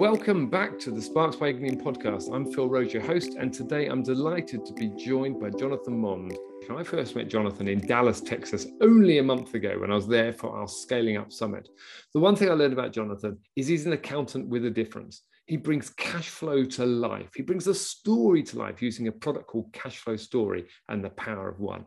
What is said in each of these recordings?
Welcome back to the Sparks Ignine podcast. I'm Phil Rose, your host, and today I'm delighted to be joined by Jonathan Mond. I first met Jonathan in Dallas, Texas, only a month ago when I was there for our Scaling Up Summit. The one thing I learned about Jonathan is he's an accountant with a difference. He brings cash flow to life. He brings a story to life using a product called Cash Flow Story and the Power of One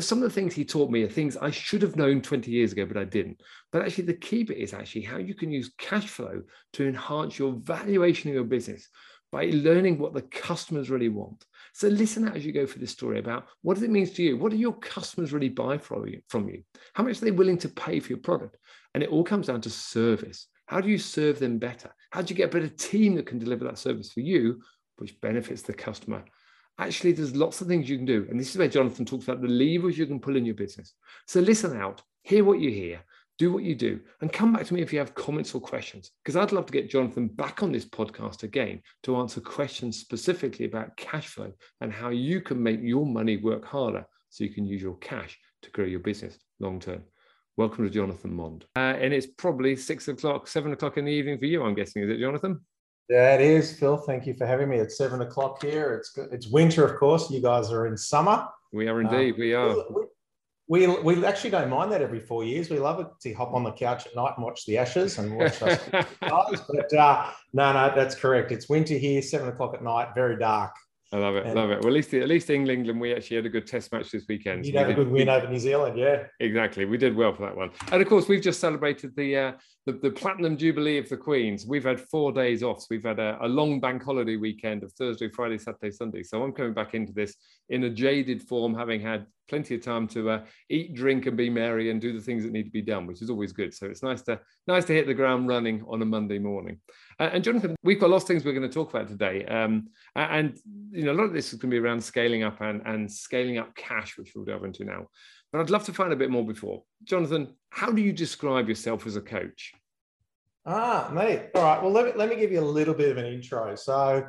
some of the things he taught me are things I should have known 20 years ago, but I didn't. But actually, the key bit is actually how you can use cash flow to enhance your valuation of your business by learning what the customers really want. So listen out as you go for this story about what does it mean to you? What do your customers really buy from you? From you? How much are they willing to pay for your product? And it all comes down to service. How do you serve them better? How do you get a better team that can deliver that service for you, which benefits the customer actually there's lots of things you can do. And this is where Jonathan talks about the levers you can pull in your business. So listen out, hear what you hear, do what you do, and come back to me if you have comments or questions, because I'd love to get Jonathan back on this podcast again to answer questions specifically about cash flow and how you can make your money work harder so you can use your cash to grow your business long term. Welcome to Jonathan Mond. Uh, and it's probably six o'clock, seven o'clock in the evening for you, I'm guessing. Is it, Jonathan? It is, Phil. Thank you for having me. It's seven o'clock here. It's it's winter, of course. You guys are in summer. We are indeed. Um, we are. We, we, we actually don't mind that every four years. We love it to hop on the couch at night and watch the Ashes and watch us. but uh, no, no, that's correct. It's winter here, seven o'clock at night, very dark. I love it, and love it. Well, at least at least England, we actually had a good Test match this weekend. You so had a good win over New Zealand, yeah. Exactly, we did well for that one. And of course, we've just celebrated the uh, the, the, platinum jubilee of the Queens. We've had four days off. So we've had a, a, long bank holiday weekend of Thursday, Friday, Saturday, Sunday. So I'm coming back into this in a jaded form, having had plenty of time to uh, eat, drink, and be merry, and do the things that need to be done, which is always good. So it's nice to nice to hit the ground running on a Monday morning. And Jonathan, we've got lots of things we're going to talk about today, um, and you know a lot of this is going to be around scaling up and and scaling up cash, which we'll delve into now. But I'd love to find a bit more before. Jonathan, how do you describe yourself as a coach? Ah, mate. All right. Well, let me, let me give you a little bit of an intro. So,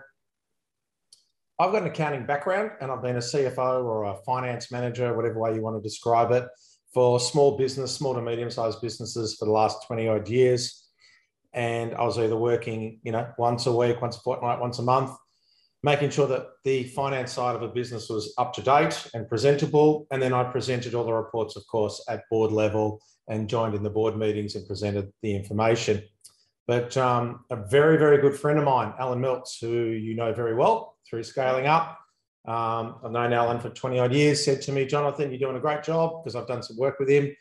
I've got an accounting background and I've been a CFO or a finance manager, whatever way you want to describe it, for small business, small to medium sized businesses for the last 20 odd years. And I was either working, you know, once a week, once a fortnight, once a month, making sure that the finance side of a business was up to date and presentable. And then I presented all the reports, of course, at board level and joined in the board meetings and presented the information. But um, a very, very good friend of mine, Alan Miltz, who you know very well through scaling up. Um, I've known Alan for 20 odd years, said to me, Jonathan, you're doing a great job because I've done some work with him,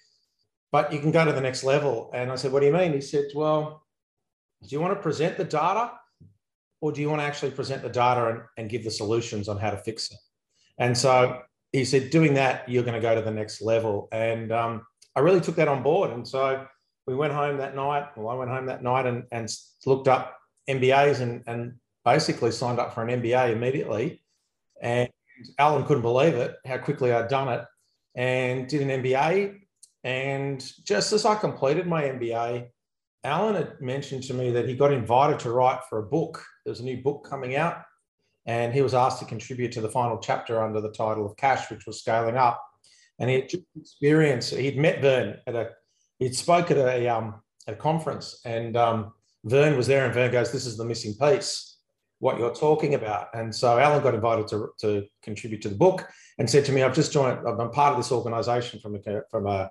but you can go to the next level. And I said, What do you mean? He said, Well, do you want to present the data or do you want to actually present the data and, and give the solutions on how to fix it? And so he said, doing that, you're going to go to the next level. And um, I really took that on board. And so we went home that night. Well, I went home that night and, and looked up MBAs and, and basically signed up for an MBA immediately. And Alan couldn't believe it, how quickly I'd done it, and did an MBA. And just as I completed my MBA, Alan had mentioned to me that he got invited to write for a book. There's a new book coming out, and he was asked to contribute to the final chapter under the title of Cash, which was scaling up. And he had experience. He'd met Verne at a. He'd spoke at a um, at a conference, and um, Verne was there, and Verne goes, "This is the missing piece, what you're talking about." And so Alan got invited to to contribute to the book, and said to me, "I've just joined. I'm part of this organisation from a from a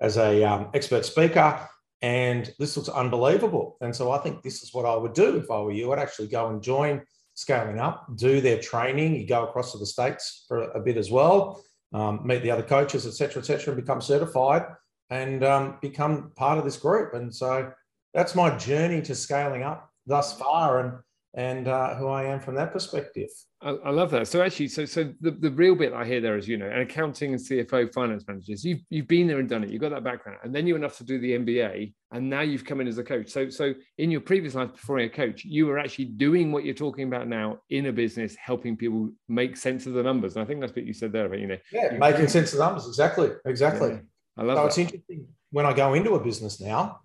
as a um, expert speaker." And this looks unbelievable. And so I think this is what I would do if I were you. I'd actually go and join Scaling Up, do their training. You go across to the States for a bit as well, um, meet the other coaches, et cetera, et cetera, and become certified and um, become part of this group. And so that's my journey to scaling up thus far. And and uh, who I am from that perspective. I, I, love that. So actually, so so the, the real bit I hear there is, you know, an accounting and CFO finance managers, you've you've been there and done it, you've got that background, and then you're enough to do the MBA, and now you've come in as a coach. So so in your previous life before being a coach, you were actually doing what you're talking about now in a business, helping people make sense of the numbers. And I think that's what you said there, about, you know. Yeah, making sense of the numbers, exactly. Exactly. Yeah, I love so that. it's interesting when I go into a business now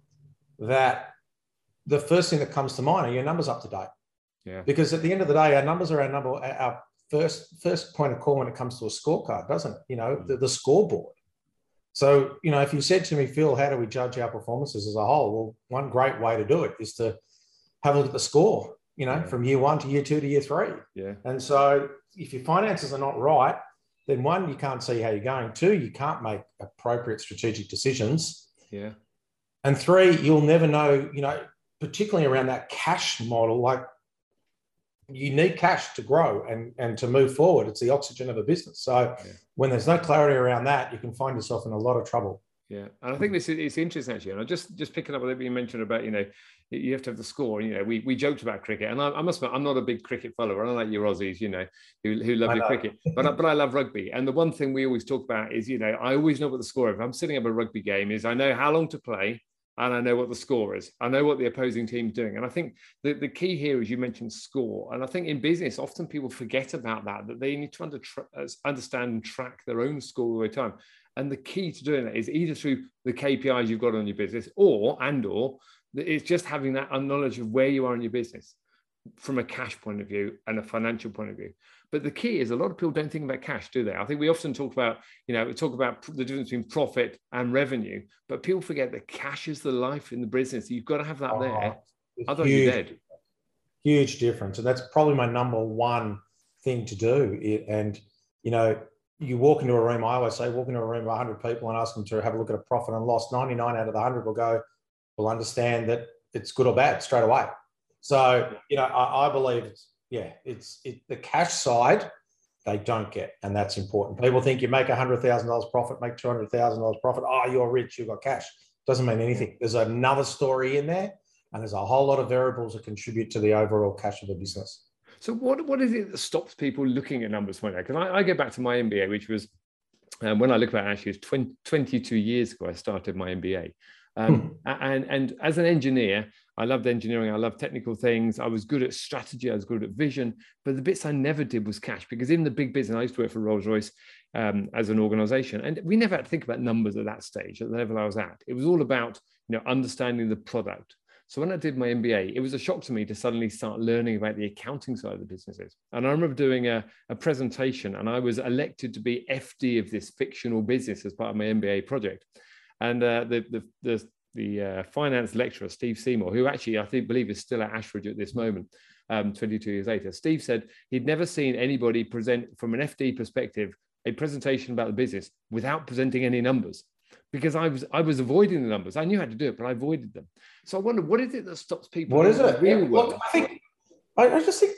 that the first thing that comes to mind are your numbers up to date. Yeah. Because at the end of the day, our numbers are our number, our first first point of call when it comes to a scorecard, doesn't it? You know, mm. the, the scoreboard. So, you know, if you said to me, Phil, how do we judge our performances as a whole? Well, one great way to do it is to have a look at the score, you know, Yeah. from year one to year two to year three. Yeah. And so if your finances are not right, then one, you can't see how you're going. Two, you can't make appropriate strategic decisions. Yeah. And three, you'll never know, you know, particularly around that cash model, like you need cash to grow and, and to move forward. It's the oxygen of a business. So Yeah. when there's no clarity around that, you can find yourself in a lot of trouble. Yeah, and I think this is it's interesting actually. And I just just picking up what you mentioned about you know you have to have the score. You know, we we joked about cricket, and I, I must admit I'm not a big cricket follower. I don't like your Aussies, you know, who, who love I your know. cricket, but I, but I love rugby. And the one thing we always talk about is you know I always know what the score. If I'm sitting up a rugby game, is I know how long to play. And I know what the score is. I know what the opposing team's doing. And I think the, the key here is you mentioned score. And I think in business, often people forget about that, that they need to under, uh, understand and track their own score all the time. And the key to doing that is either through the KPIs you've got on your business, or and or it's just having that knowledge of where you are in your business from a cash point of view and a financial point of view. But the key is a lot of people don't think about cash, do they? I think we often talk about, you know, we talk about the difference between profit and revenue, but people forget that cash is the life in the business. You've got to have that oh, there, it's otherwise huge, you're dead. huge difference. And that's probably my number one thing to do. It, and, you know, you walk into a room, I always say, walk into a room of 100 people and ask them to have a look at a profit and loss. 99 out of the 100 will go, will understand that it's good or bad straight away. So, you know, I, I believe it's, yeah, it's it, the cash side they don't get, and that's important. People think you make $100,000 profit, make $200,000 profit. Oh, you're rich, you've got cash. Doesn't mean anything. There's another story in there, and there's a whole lot of variables that contribute to the overall cash of the business. So what, what is it that stops people looking at numbers when Because I, I go back to my MBA, which was um, when I look back, actually, it was 20, 22 years ago I started my MBA. Um, and, and as an engineer, I loved engineering. I loved technical things. I was good at strategy. I was good at vision. But the bits I never did was cash because in the big business, I used to work for Rolls Royce um, as an organization. And we never had to think about numbers at that stage, at the level I was at. It was all about you know, understanding the product. So when I did my MBA, it was a shock to me to suddenly start learning about the accounting side of the businesses. And I remember doing a, a presentation, and I was elected to be FD of this fictional business as part of my MBA project. And uh, the, the, the, the uh, finance lecturer, Steve Seymour, who actually I think believe is still at Ashridge at this moment, um, 22 years later, Steve said he'd never seen anybody present from an FD perspective a presentation about the business without presenting any numbers because I was I was avoiding the numbers. I knew how to do it, but I avoided them. So I wonder what is it that stops people? What is it? Yeah, look, I think I, I just think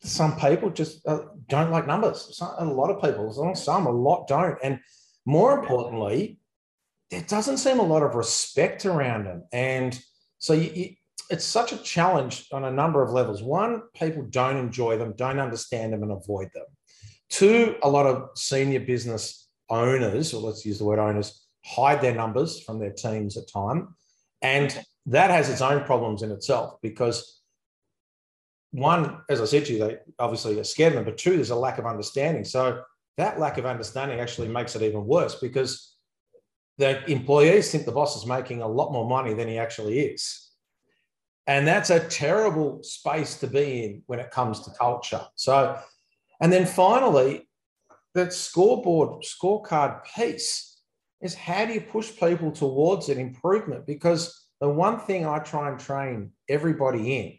some people just uh, don't like numbers. Some, a lot of people, some, a lot don't, and more importantly, there doesn't seem a lot of respect around them. And so you, you, it's such a challenge on a number of levels. One, people don't enjoy them, don't understand them, and avoid them. Two, a lot of senior business owners, or let's use the word owners, hide their numbers from their teams at time. And that has its own problems in itself because one, as I said to you, they obviously are scared of them, but two, there's a lack of understanding. So that lack of understanding actually makes it even worse because the employees think the boss is making a lot more money than he actually is. And that's a terrible space to be in when it comes to culture. So, and then finally, that scoreboard, scorecard piece is how do you push people towards an improvement? Because the one thing I try and train everybody in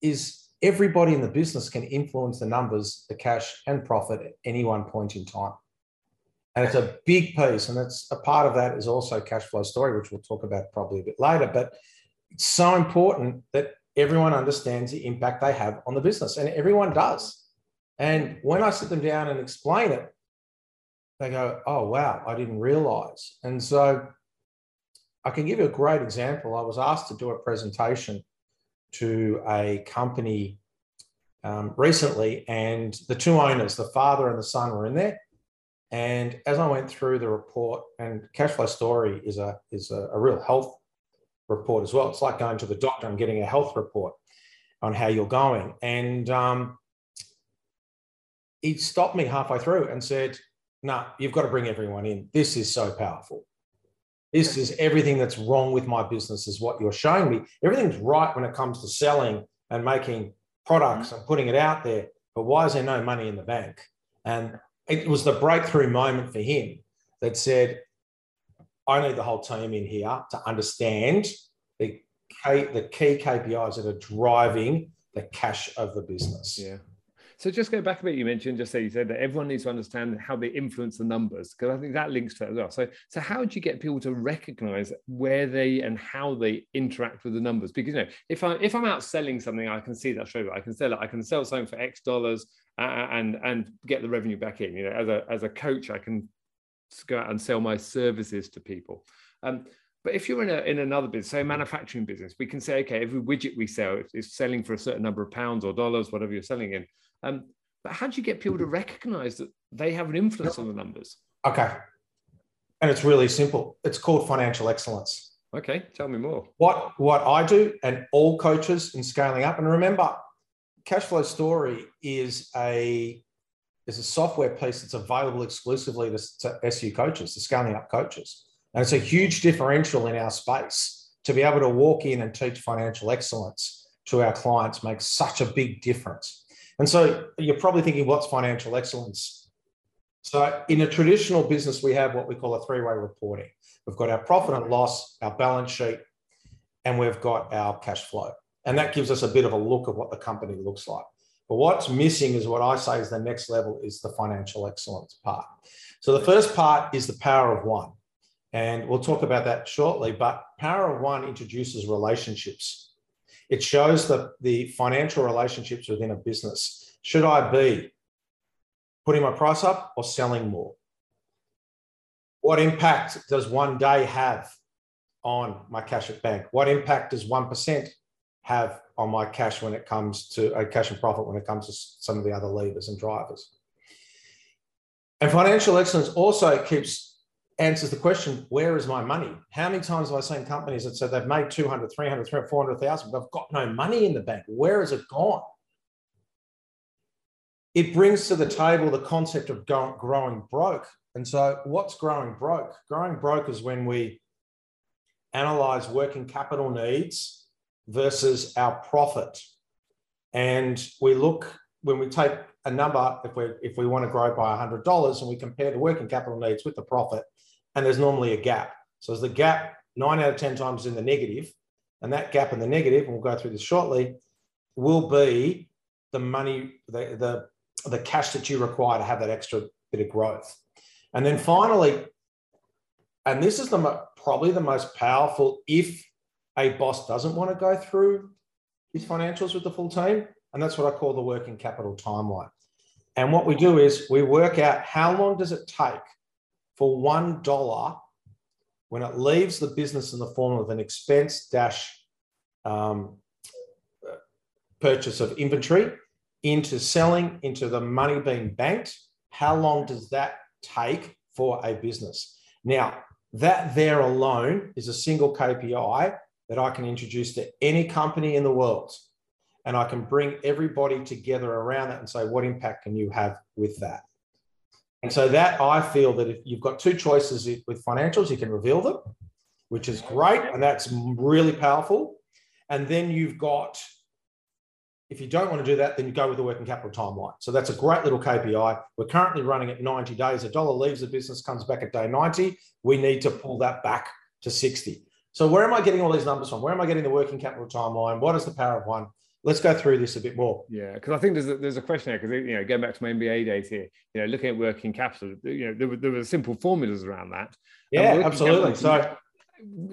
is everybody in the business can influence the numbers, the cash and profit at any one point in time. And it's a big piece. And it's a part of that is also cash flow story, which we'll talk about probably a bit later. But it's so important that everyone understands the impact they have on the business, and everyone does. And when I sit them down and explain it, they go, Oh, wow, I didn't realize. And so I can give you a great example. I was asked to do a presentation to a company um, recently, and the two owners, the father and the son, were in there. And as I went through the report, and cash flow story is a is a, a real health report as well. It's like going to the doctor and getting a health report on how you're going. And um, he stopped me halfway through and said, "No, nah, you've got to bring everyone in. This is so powerful. This is everything that's wrong with my business is what you're showing me. Everything's right when it comes to selling and making products and putting it out there. But why is there no money in the bank?" And it was the breakthrough moment for him that said, I need the whole team in here to understand the the key KPIs that are driving the cash of the business. Yeah. So just go back a bit, you mentioned just say you said that everyone needs to understand how they influence the numbers because I think that links to it as well. So, so how do you get people to recognize where they and how they interact with the numbers? Because you know, if I if I'm out selling something, I can see that away. I can sell it. I can sell something for X dollars uh, and and get the revenue back in. You know, as a as a coach, I can go out and sell my services to people. Um, but if you're in a in another business, say a manufacturing business, we can say, okay, every widget we sell is selling for a certain number of pounds or dollars, whatever you're selling in. Um, but how do you get people to recognize that they have an influence on the numbers? Okay. And it's really simple. It's called financial excellence. Okay, tell me more. What what I do and all coaches in scaling up, and remember, Cashflow Story is a is a software piece that's available exclusively to, to SU coaches, to scaling up coaches. And it's a huge differential in our space to be able to walk in and teach financial excellence to our clients makes such a big difference. And so you're probably thinking, what's financial excellence? So in a traditional business, we have what we call a three-way reporting. We've got our profit and loss, our balance sheet, and we've got our cash flow. And that gives us a bit of a look of what the company looks like. But what's missing is what I say is the next level is the financial excellence part. So the first part is the power of one. And we'll talk about that shortly. But power of one introduces relationships. It shows the, the financial relationships within a business. Should I be putting my price up or selling more? What impact does one day have on my cash at bank? What impact does 1% have on my cash when it comes to a uh, cash and profit when it comes to some of the other levers and drivers? And financial excellence also keeps answers the question, where is my money? How many times have I seen companies that said they've made 200, 300, 300 400,000, but they've got no money in the bank? Where has it gone? It brings to the table the concept of growing broke. And so, what's growing broke? Growing broke is when we analyze working capital needs versus our profit. And we look when we take a number, if we if we want to grow by $100 and we compare the working capital needs with the profit, and there's normally a gap. So as the gap nine out of 10 times in the negative, and that gap in the negative, and we'll go through this shortly, will be the money, the, the, the cash that you require to have that extra bit of growth. And then finally, and this is the probably the most powerful if a boss doesn't want to go through his financials with the full team, and that's what I call the working capital timeline. And what we do is we work out how long does it take for one dollar when it leaves the business in the form of an expense dash um, purchase of inventory into selling into the money being banked how long does that take for a business now that there alone is a single kpi that i can introduce to any company in the world and i can bring everybody together around that and say what impact can you have with that and so that I feel that if you've got two choices with financials, you can reveal them, which is great. And that's really powerful. And then you've got, if you don't want to do that, then you go with the working capital timeline. So that's a great little KPI. We're currently running at 90 days. A dollar leaves the business, comes back at day 90. We need to pull that back to 60. So where am I getting all these numbers from? Where am I getting the working capital timeline? What is the power of one? Let's go through this a bit more. Yeah, because I think there's a, there's a question here because you know going back to my MBA days here, you know, looking at working capital, you know, there were, there were simple formulas around that. Yeah, absolutely. so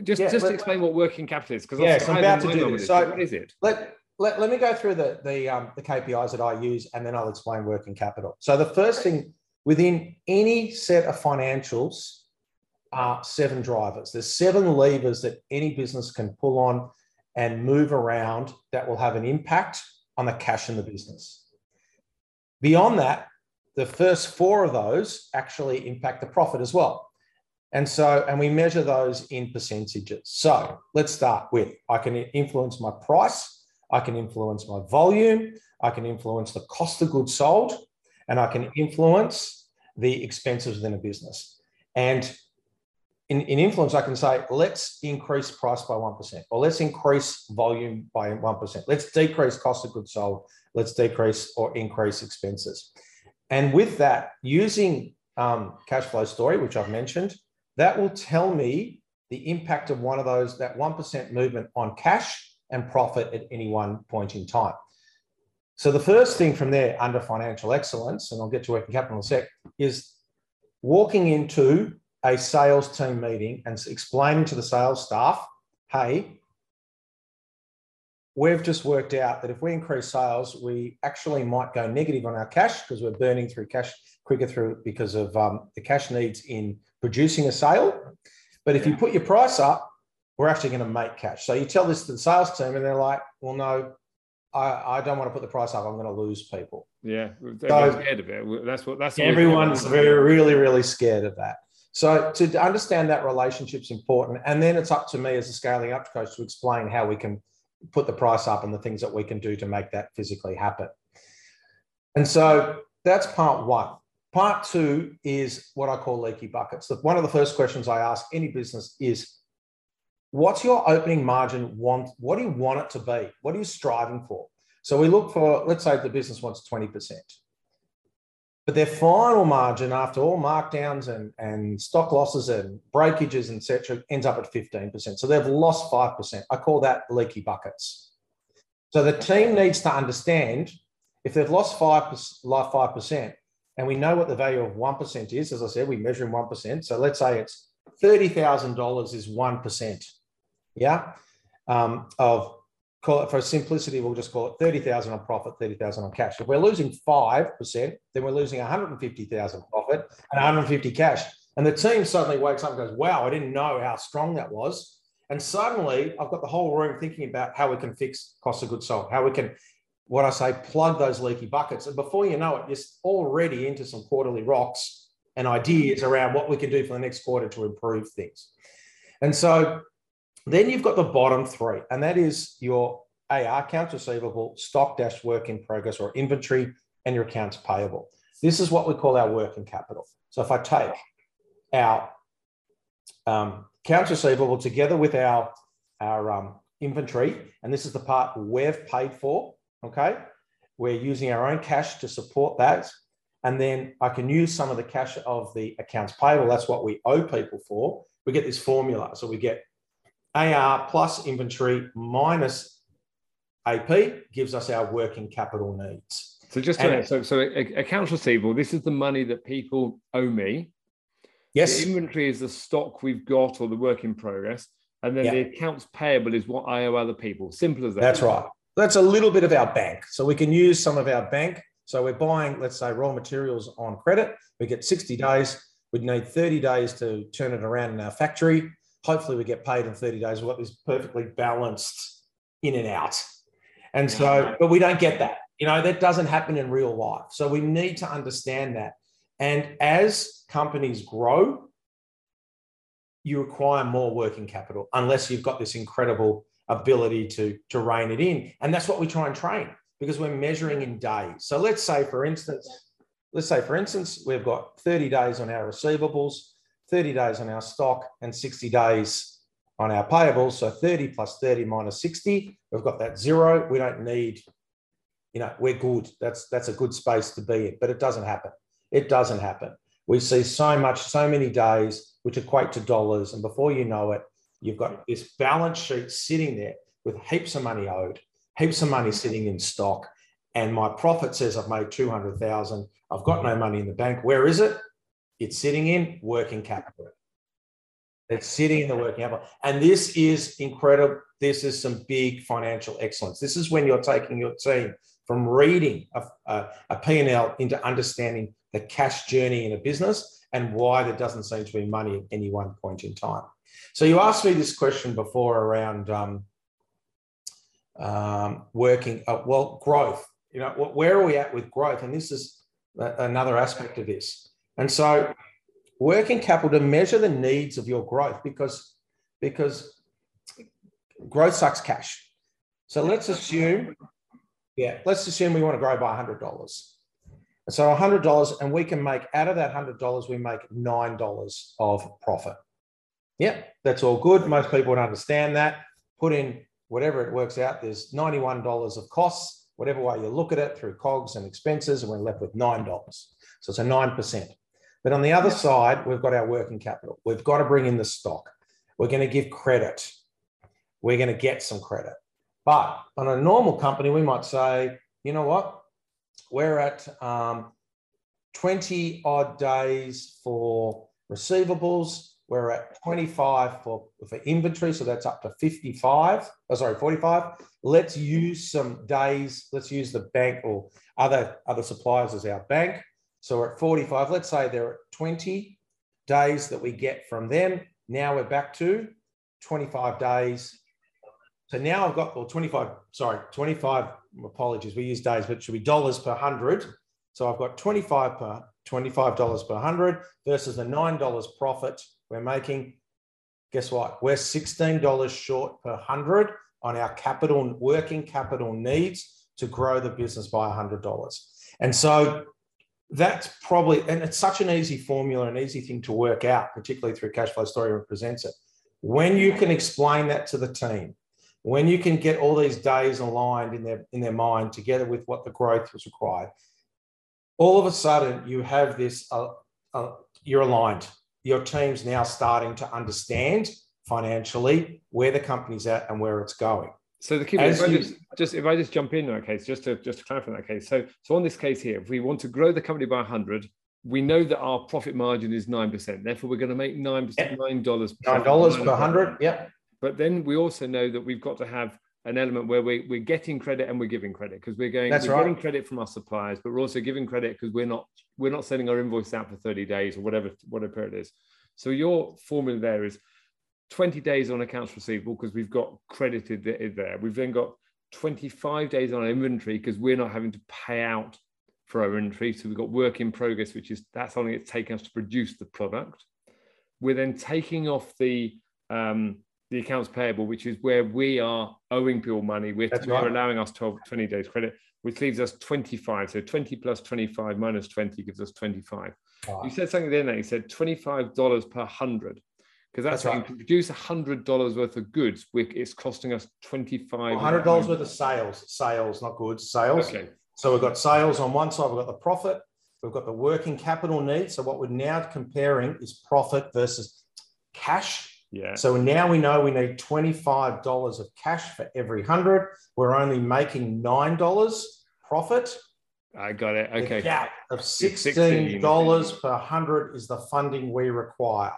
just yeah, just let, explain what working capital is because yeah, I'm about to do this. So what is it? Let, let, let me go through the the um, the KPIs that I use and then I'll explain working capital. So the first thing within any set of financials are seven drivers. There's seven levers that any business can pull on and move around that will have an impact on the cash in the business. Beyond that, the first four of those actually impact the profit as well. And so, and we measure those in percentages. So let's start with I can influence my price, I can influence my volume, I can influence the cost of goods sold, and I can influence the expenses within a business. And in, in influence, I can say, let's increase price by 1%, or let's increase volume by 1%. Let's decrease cost of goods sold. Let's decrease or increase expenses. And with that, using um, cash flow story, which I've mentioned, that will tell me the impact of one of those, that 1% movement on cash and profit at any one point in time. So the first thing from there under financial excellence, and I'll get to working capital in a sec, is walking into a sales team meeting and explaining to the sales staff, hey, we've just worked out that if we increase sales, we actually might go negative on our cash because we're burning through cash quicker through because of um, the cash needs in producing a sale. But if you put your price up, we're actually going to make cash. So you tell this to the sales team, and they're like, well, no, I, I don't want to put the price up. I'm going to lose people. Yeah, everyone's so, scared of it. That's what that's everyone's very, really, really scared of that. So to understand that relationship is important, and then it's up to me as a scaling up coach to explain how we can put the price up and the things that we can do to make that physically happen. And so that's part one. Part two is what I call leaky buckets. One of the first questions I ask any business is, what's your opening margin want? What do you want it to be? What are you striving for? So we look for, let's say the business wants 20%. But their final margin after all markdowns and, and stock losses and breakages, etc., ends up at 15%. So they've lost 5%. I call that leaky buckets. So the team needs to understand if they've lost 5%, 5% and we know what the value of 1% is, as I said, we measure in 1%. So let's say it's $30,000 is 1%. Yeah. Um, of call it for simplicity, we'll just call it 30,000 on profit, 30,000 on cash. If we're losing 5%, then we're losing 150,000 profit and 150 cash. And the team suddenly wakes up and goes, wow, I didn't know how strong that was. And suddenly I've got the whole room thinking about how we can fix cost of goods sold, how we can, what I say, plug those leaky buckets. And before you know it, you're already into some quarterly rocks and ideas around what we can do for the next quarter to improve things. And so then you've got the bottom three, and that is your AR accounts receivable, stock dash work in progress or inventory, and your accounts payable. This is what we call our working capital. So if I take our um, accounts receivable together with our, our um, inventory, and this is the part we've paid for, okay? We're using our own cash to support that. And then I can use some of the cash of the accounts payable. That's what we owe people for. We get this formula. So we get AR plus inventory minus AP gives us our working capital needs. So just to, so so accounts receivable, this is the money that people owe me. Yes. The inventory is the stock we've got or the work in progress. And then the accounts payable is what I owe other people. Simple as that. That's right. That's a little bit of our bank. So we can use some of our bank. So we're buying, let's say, raw materials on credit. We get 60 days. We'd need 30 days to turn it around in our factory hopefully we get paid in 30 days. We've got this perfectly balanced in and out. And so, but we don't get that. You know, that doesn't happen in real life. So we need to understand that. And as companies grow, you require more working capital unless you've got this incredible ability to, to rein it in. And that's what we try and train because we're measuring in days. So let's say, for instance, let's say, for instance, we've got 30 days on our receivables 30 days on our stock and 60 days on our payables. So 30 plus 30 minus 60, we've got that zero. We don't need, you know, we're good. That's that's a good space to be in, but it doesn't happen. It doesn't happen. We see so much, so many days which equate to dollars, and before you know it, you've got this balance sheet sitting there with heaps of money owed, heaps of money sitting in stock, and my profit says I've made 200,000. I've got no money in the bank. Where is it? It's sitting in working capital. It's sitting in the working capital. And this is incredible. This is some big financial excellence. This is when you're taking your team from reading a, a, a P&L into understanding the cash journey in a business and why there doesn't seem to be money at any one point in time. So you asked me this question before around um, um, working, uh, well, growth. You know, where are we at with growth? And this is another aspect of this. And so working capital to measure the needs of your growth because, because growth sucks cash. So let's assume, yeah, let's assume we want to grow by $100. And so $100, and we can make out of that $100, we make $9 of profit. Yeah, that's all good. Most people would understand that. Put in whatever it works out, there's $91 of costs, whatever way you look at it, through COGS and expenses, and we're left with $9. So it's a 9%. But on the other side, we've got our working capital. We've got to bring in the stock. we're going to give credit. We're going to get some credit. But on a normal company, we might say, you know what? We're at um, 20 odd days for receivables. We're at 25 for, for inventory, so that's up to 55. Oh, sorry, 45. Let's use some days. Let's use the bank or other, other suppliers as our bank. So we're at 45. Let's say there are 20 days that we get from them. Now we're back to 25 days. So now I've got, well, 25, sorry, 25, apologies, we use days, but should be dollars per hundred. So I've got 25 per $25 per hundred versus the $9 profit we're making. Guess what? We're $16 short per hundred on our capital, working capital needs to grow the business by $100. And so that's probably, and it's such an easy formula, an easy thing to work out, particularly through cash flow story represents it. When you can explain that to the team, when you can get all these days aligned in their in their mind together with what the growth was required, all of a sudden you have this. Uh, uh, you're aligned. Your team's now starting to understand financially where the company's at and where it's going. So the key, if, you, I just, just, if I just jump in that case, just to just to clarify that case. So so on this case here, if we want to grow the company by 100, we know that our profit margin is nine percent. Therefore, we're going to make nine percent, nine dollars, nine dollars per hundred. Yep. But then we also know that we've got to have an element where we, we're getting credit and we're giving credit because we're going That's we're right. getting credit from our suppliers, but we're also giving credit because we're not we're not sending our invoice out for 30 days or whatever whatever it is. So your formula there is 20 days on accounts receivable because we've got credited there. We've then got 25 days on inventory because we're not having to pay out for our inventory. So we've got work in progress, which is that's something it's taken us to produce the product. We're then taking off the um, the accounts payable, which is where we are owing people money. We're, we're allowing us 12, 20 days credit, which leaves us 25. So 20 plus 25 minus 20 gives us 25. Right. You said something there, you said $25 per hundred. Because that's, That's right. right. to produce $100 worth of goods, it's costing us 25 hundred dollars worth of sales, sales, not goods, sales. Okay. So we've got sales on one side, we've got the profit, we've got the working capital needs. So what we're now comparing is profit versus cash. Yeah. So now we know we need $25 of cash for every 100. We're only making $9 profit. I got it. The Okay. gap of 16. $16 per 100 is the funding we require.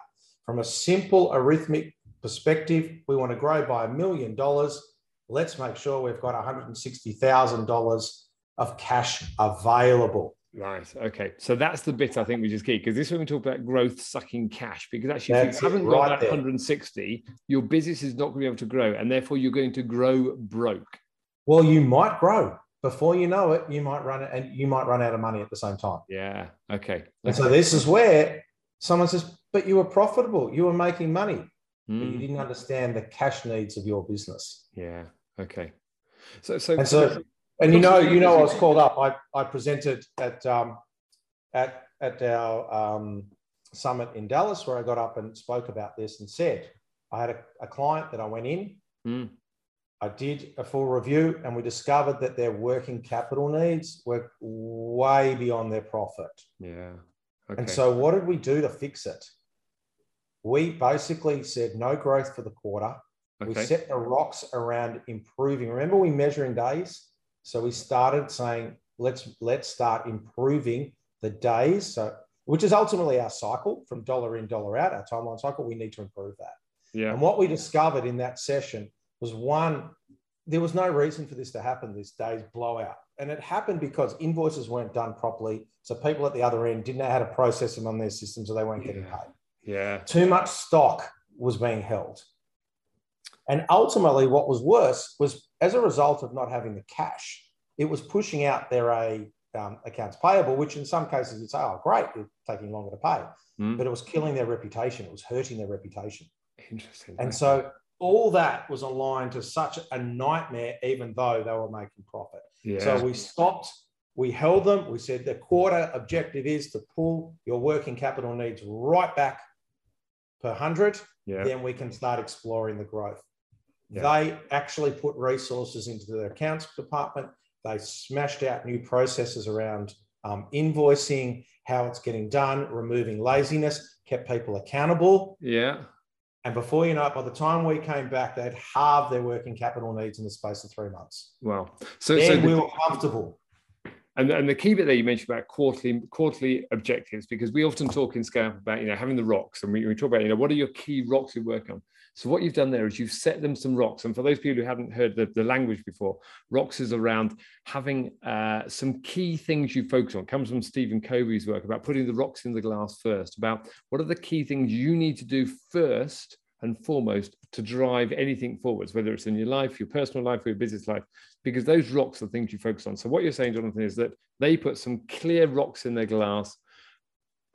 From a simple arithmetic perspective, we want to grow by a million dollars. Let's make sure we've got $160,000 of cash available. Right. Okay. So that's the bit I think which is key because this is when we talk about growth sucking cash. Because actually, if you haven't got right that there. 160, your business is not going to be able to grow, and therefore you're going to grow broke. Well, you might grow. Before you know it, you might run it and you might run out of money at the same time. Yeah. Okay. And so this is where someone says, but you were profitable, you were making money, but you Mm, didn't understand the cash needs of your business. yeah. Okay. So so And so, and you know, you know, I was called up. I, I presented at um, at at our um, summit in Dallas, where I got up and spoke about this and said, I had a, a client that I went in. Mm. I did a full review, and we discovered that their working capital needs were way beyond their profit. yeah. Okay. And so, what did we do to fix it? We basically said no growth for the quarter. We set the rocks around improving. Remember, we measure in days. So we started saying, let's let's start improving the days. So which is ultimately our cycle from dollar in, dollar out, our timeline cycle. We need to improve that. yeah. And what we discovered in that session was one, there was no reason for this to happen, this day's blowout. And it happened because invoices weren't done properly. So people at the other end didn't know how to process them on their system, so they weren't getting paid Yeah. too much stock was being held. And ultimately, what was worse was as a result of not having the cash, it was pushing out their a, um, accounts payable, which in some cases you'd say, oh, great, it's taking longer to pay. Mm, But it was killing their reputation, it was hurting their reputation. Interesting. And so all that was aligned to such a nightmare, even though they were making profit. yeah. So we stopped, we held them. We said the quarter objective is to pull your working capital needs right back per 100. yeah. Then we can start exploring the growth. Yeah. They actually put resources into the accounts department. They smashed out new processes around um, invoicing, how it's getting done, removing laziness, kept people accountable. Yeah. And before you know it, by the time we came back, they'd halved their working capital needs in the space of three months. Wow. So, then so we the, were comfortable. And, and the key bit there you mentioned about quarterly quarterly objectives, because we often talk in Scale about you know having the rocks, and we, we talk about you know what are your key rocks you work on. So what you've done there is you've set them some rocks, and for those people who haven't heard the, the language before, rocks is around having uh, some key things you focus on. It comes from Stephen Covey's work about putting the rocks in the glass first. About what are the key things you need to do first and foremost to drive anything forwards, whether it's in your life, your personal life, or your business life, because those rocks are things you focus on. So what you're saying, Jonathan, is that they put some clear rocks in their glass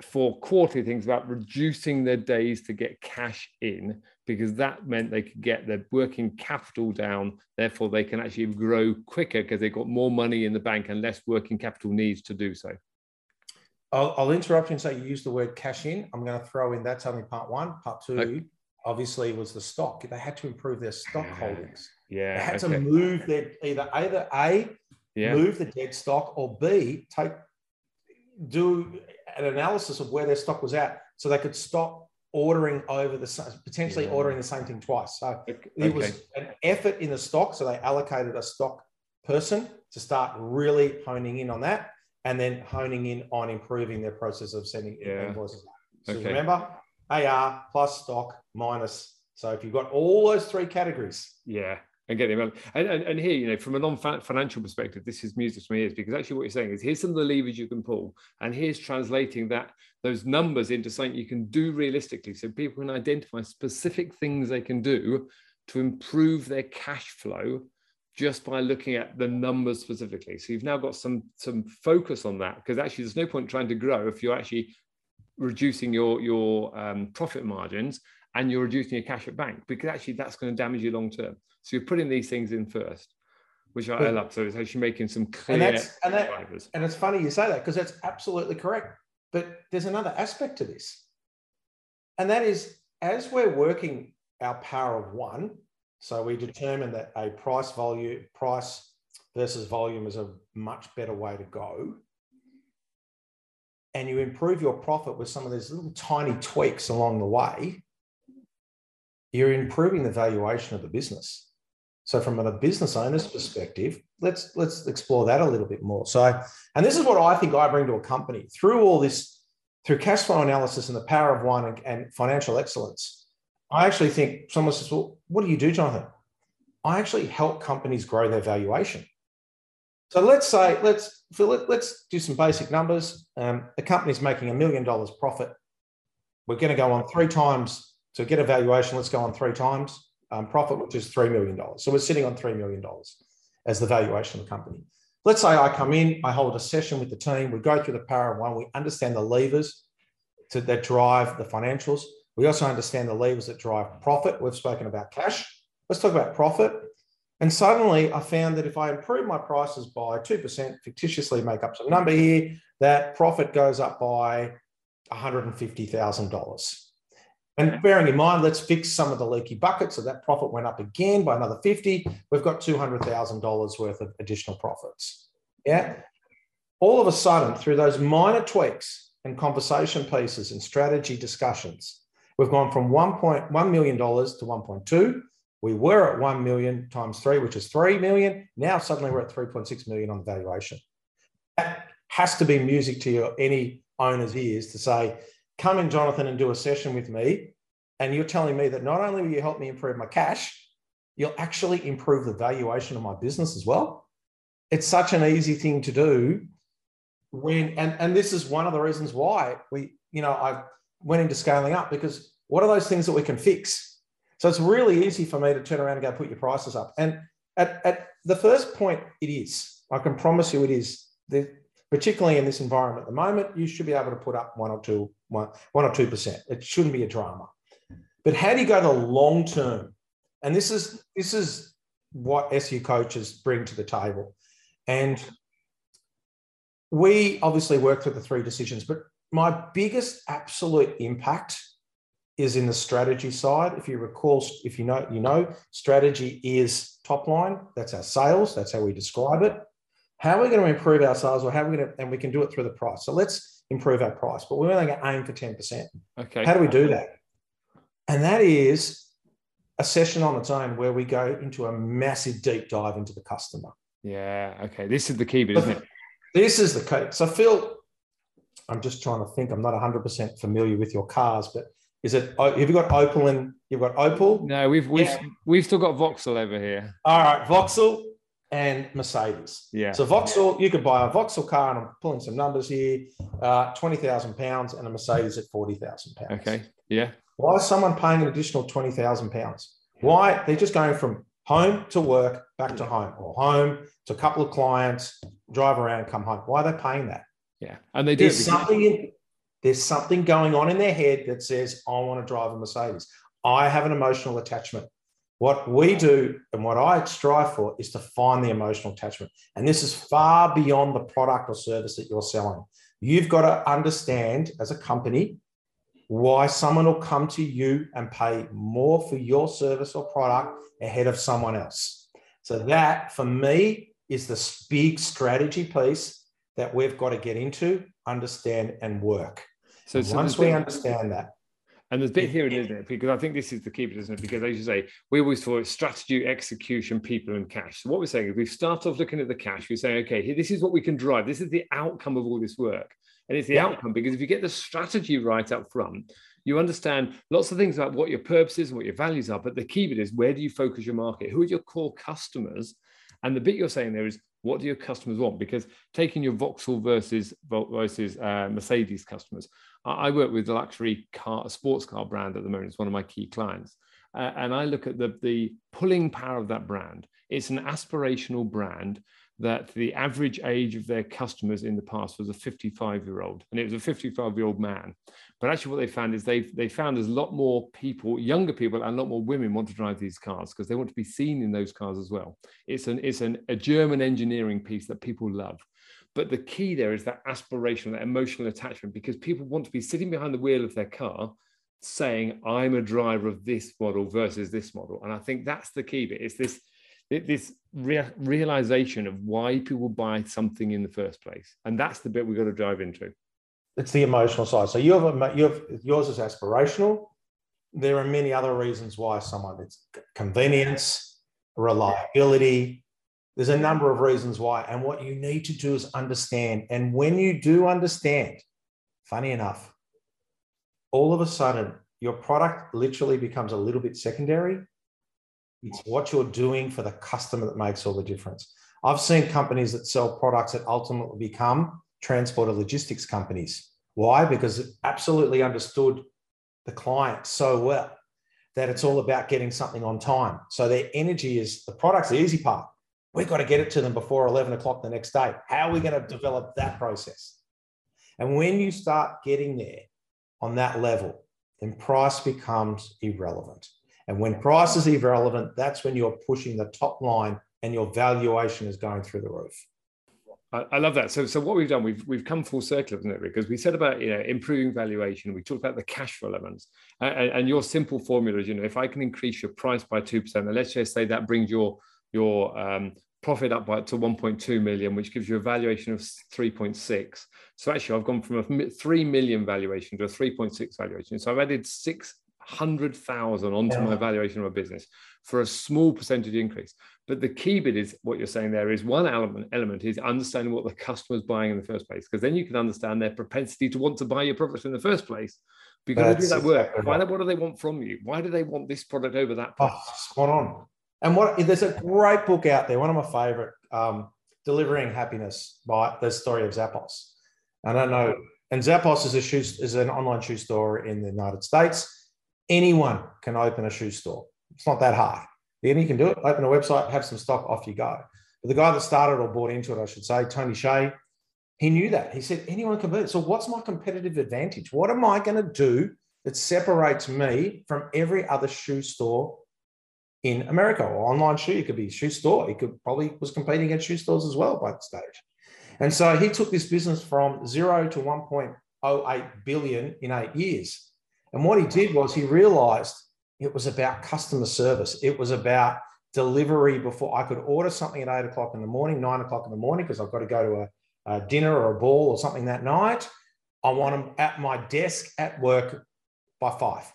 for quarterly things about reducing their days to get cash in because that meant they could get their working capital down therefore they can actually grow quicker because they've got more money in the bank and less working capital needs to do so I'll, I'll interrupt you and say you used the word cash in. I'm going to throw in that's only part one. Part two, Okay. Obviously, was the stock. They had to improve their stock holdings. Yeah. They had okay. to move their either either A, yeah move the dead stock, or B, take do an analysis of where their stock was at, so they could stop ordering over the potentially Yeah. ordering the same thing twice. So Okay. it was an effort in the stock, so they allocated a stock person to start really honing in on that, and then honing in on improving their process of sending Yeah. invoices. So Okay. remember, AR plus stock minus. So if you've got all those three categories, Yeah, and get them. And, and, and here, you know, from a non-financial perspective, this is music to my ears because actually what you're saying is here's some of the levers you can pull, and here's translating that those numbers into something you can do realistically, so people can identify specific things they can do to improve their cash flow just by looking at the numbers specifically. So you've now got some some focus on that because actually there's no point trying to grow if you're actually reducing your your um, profit margins and you're reducing your cash at bank because actually that's going to damage you long term. So you're putting these things in first, which I, I love. So it's actually making some clear and that's and that drivers. and it's funny you say that because that's absolutely correct. But there's another aspect to this, and that is as we're working our power of one. So we determine that a price value price versus volume is a much better way to go. And you improve your profit with some of these little tiny tweaks along the way. You're improving the valuation of the business. So from a business owner's perspective, let's let's explore that a little bit more. So, and this is what I think I bring to a company through all this, through cash flow analysis and the power of one and, and financial excellence. I actually think someone says, "Well, what do you do, Jonathan?" I actually help companies grow their valuation. So let's say let's let, let's do some basic numbers. Um, the company's making a million dollars profit. We're going to go on three times to get a valuation. Let's go on three times um, profit, which is $3 million. So we're sitting on $3 million as the valuation of the company. Let's say I come in, I hold a session with the team, we go through the power of one, we understand the levers to, that drive the financials. We also understand the levers that drive profit. We've spoken about cash. Let's talk about profit. And suddenly I found that if I improve my prices by 2%, fictitiously make up some number here, that profit goes up by $150,000. And bearing in mind, let's fix some of the leaky buckets. So that profit went up again by another 50. We've got $200,000 worth of additional profits. Yeah. All of a sudden, through those minor tweaks and conversation pieces and strategy discussions, we've gone from $1.1 million to 1.2. We were at 1 million times three, which is 3 million. Now suddenly we're at 3.6 million on the valuation. That has to be music to your, any owner's ears to say, come in, Jonathan, and do a session with me. And you're telling me that not only will you help me improve my cash, you'll actually improve the valuation of my business as well. It's such an easy thing to do. When and, and this is one of the reasons why we, you know, I went into scaling up because what are those things that we can fix? So it's really easy for me to turn around and go put your prices up. And at, at the first point, it is. I can promise you it is. The, particularly in this environment at the moment, you should be able to put up one or two, one, one or two percent. It shouldn't be a drama. But how do you go to long term? And this is this is what SU coaches bring to the table. And we obviously work through the three decisions, but my biggest absolute impact is in the strategy side. If you recall, if you know, you know, strategy is top line. That's our sales. That's how we describe it. How are we going to improve our sales, or how are we going to, and we can do it through the price. So let's improve our price, but we're only going to aim for ten percent. Okay. How do we do that? And that is a session on its own where we go into a massive deep dive into the customer. Yeah. Okay. This is the key bit, isn't it? This is the key. So, Phil, I'm just trying to think. I'm not 100% familiar with your cars, but is it? Oh, have you got Opel and you've got Opel? No, we've we've yeah. we've still got Vauxhall over here. All right, Vauxhall and Mercedes. Yeah. So Vauxhall, you could buy a Vauxhall car, and I'm pulling some numbers here: uh, twenty thousand pounds, and a Mercedes at forty thousand pounds. Okay. Yeah. Why is someone paying an additional twenty thousand pounds? Why they're just going from home to work, back to home, or home to a couple of clients, drive around, come home. Why are they paying that? Yeah, and they do. There's something in, there's something going on in their head that says, "I want to drive a Mercedes." I have an emotional attachment. What we do and what I strive for is to find the emotional attachment. And this is far beyond the product or service that you're selling. You've got to understand as a company why someone will come to you and pay more for your service or product ahead of someone else. So, that for me is the big strategy piece that we've got to get into, understand, and work. So, so once we understand that, and there's a bit here, isn't it? Because I think this is the key, bit, isn't it? Because as you say, we always thought strategy, execution, people, and cash. So what we're saying is we start off looking at the cash. We say, okay, this is what we can drive. This is the outcome of all this work. And it's the yeah. outcome because if you get the strategy right up front, you understand lots of things about what your purpose is and what your values are. But the key bit is where do you focus your market? Who are your core customers? And the bit you're saying there is what do your customers want? Because taking your Vauxhall versus versus uh, Mercedes customers, I work with a luxury car, a sports car brand at the moment. It's one of my key clients. Uh, and I look at the, the pulling power of that brand. It's an aspirational brand that the average age of their customers in the past was a 55 year old, and it was a 55 year old man. But actually, what they found is they they found there's a lot more people, younger people, and a lot more women want to drive these cars because they want to be seen in those cars as well. It's an it's an, a German engineering piece that people love. But the key there is that aspiration, that emotional attachment, because people want to be sitting behind the wheel of their car saying, I'm a driver of this model versus this model. And I think that's the key bit. It's this, this rea- realization of why people buy something in the first place. And that's the bit we've got to dive into. It's the emotional side. So you have, a, um, you have yours is aspirational. There are many other reasons why someone it's convenience, reliability, there's a number of reasons why. And what you need to do is understand. And when you do understand, funny enough, all of a sudden, your product literally becomes a little bit secondary. It's what you're doing for the customer that makes all the difference. I've seen companies that sell products that ultimately become transport or logistics companies. Why? Because it absolutely understood the client so well that it's all about getting something on time. So their energy is the product's the easy part We've got to get it to them before 11 o'clock the next day. How are we going to develop that process? And when you start getting there on that level, then price becomes irrelevant. And when price is irrelevant, that's when you're pushing the top line and your valuation is going through the roof. I, love that. So, so what we've done, we've we've come full circle, isn't it? Because we said about you know improving valuation. We talked about the cash flow elements, and, and your simple formula is you know if I can increase your price by two percent, and let's just say that brings your your um, profit up by to 1.2 million, which gives you a valuation of 3.6. So actually, I've gone from a 3 million valuation to a 3.6 valuation. So I've added 600,000 onto yeah. my valuation of a business for a small percentage increase. But the key bit is what you're saying there is one element, element is understanding what the customer's buying in the first place, because then you can understand their propensity to want to buy your product in the first place. Because you've got to do that work. Find out what do they want from you? Why do they want this product over that? Product? Oh, spot on. And what there's a great book out there, one of my favorite, um, Delivering Happiness by the story of Zappos. I don't know. And Zappos is a shoe is an online shoe store in the United States. Anyone can open a shoe store. It's not that hard. Any can do it. Open a website, have some stock, off you go. But the guy that started or bought into it, I should say, Tony Hsieh, he knew that. He said, anyone can do it. So what's my competitive advantage? What am I going to do that separates me from every other shoe store in America or online shoe. It could be a shoe store. He could probably was competing against shoe stores as well by the stage. And so he took this business from zero to 1.08 billion in eight years. And what he did was he realized it was about customer service. It was about delivery before I could order something at eight o'clock in the morning, nine o'clock in the morning, because I've got to go to a, a dinner or a ball or something that night. I want them at my desk at work by five.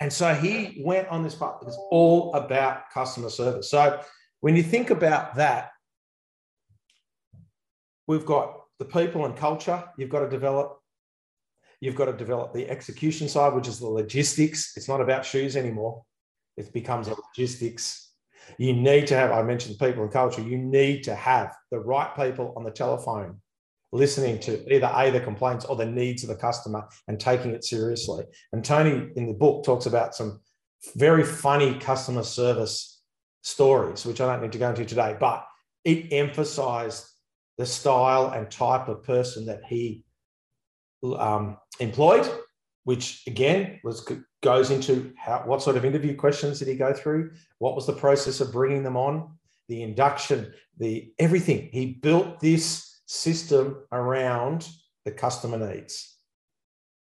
And so he went on this path. It's all about customer service. So when you think about that, we've got the people and culture you've got to develop. You've got to develop the execution side, which is the logistics. It's not about shoes anymore. It becomes a logistics. You need to have, I mentioned people and culture, you need to have the right people on the telephone listening to either A, the complaints or the needs of the customer and taking it seriously. And Tony in the book talks about some very funny customer service stories, which I don't need to go into today, but it emphasized the style and type of person that he um, employed, which again was goes into how, what sort of interview questions did he go through? What was the process of bringing them on? The induction, the everything. He built this system around the customer needs.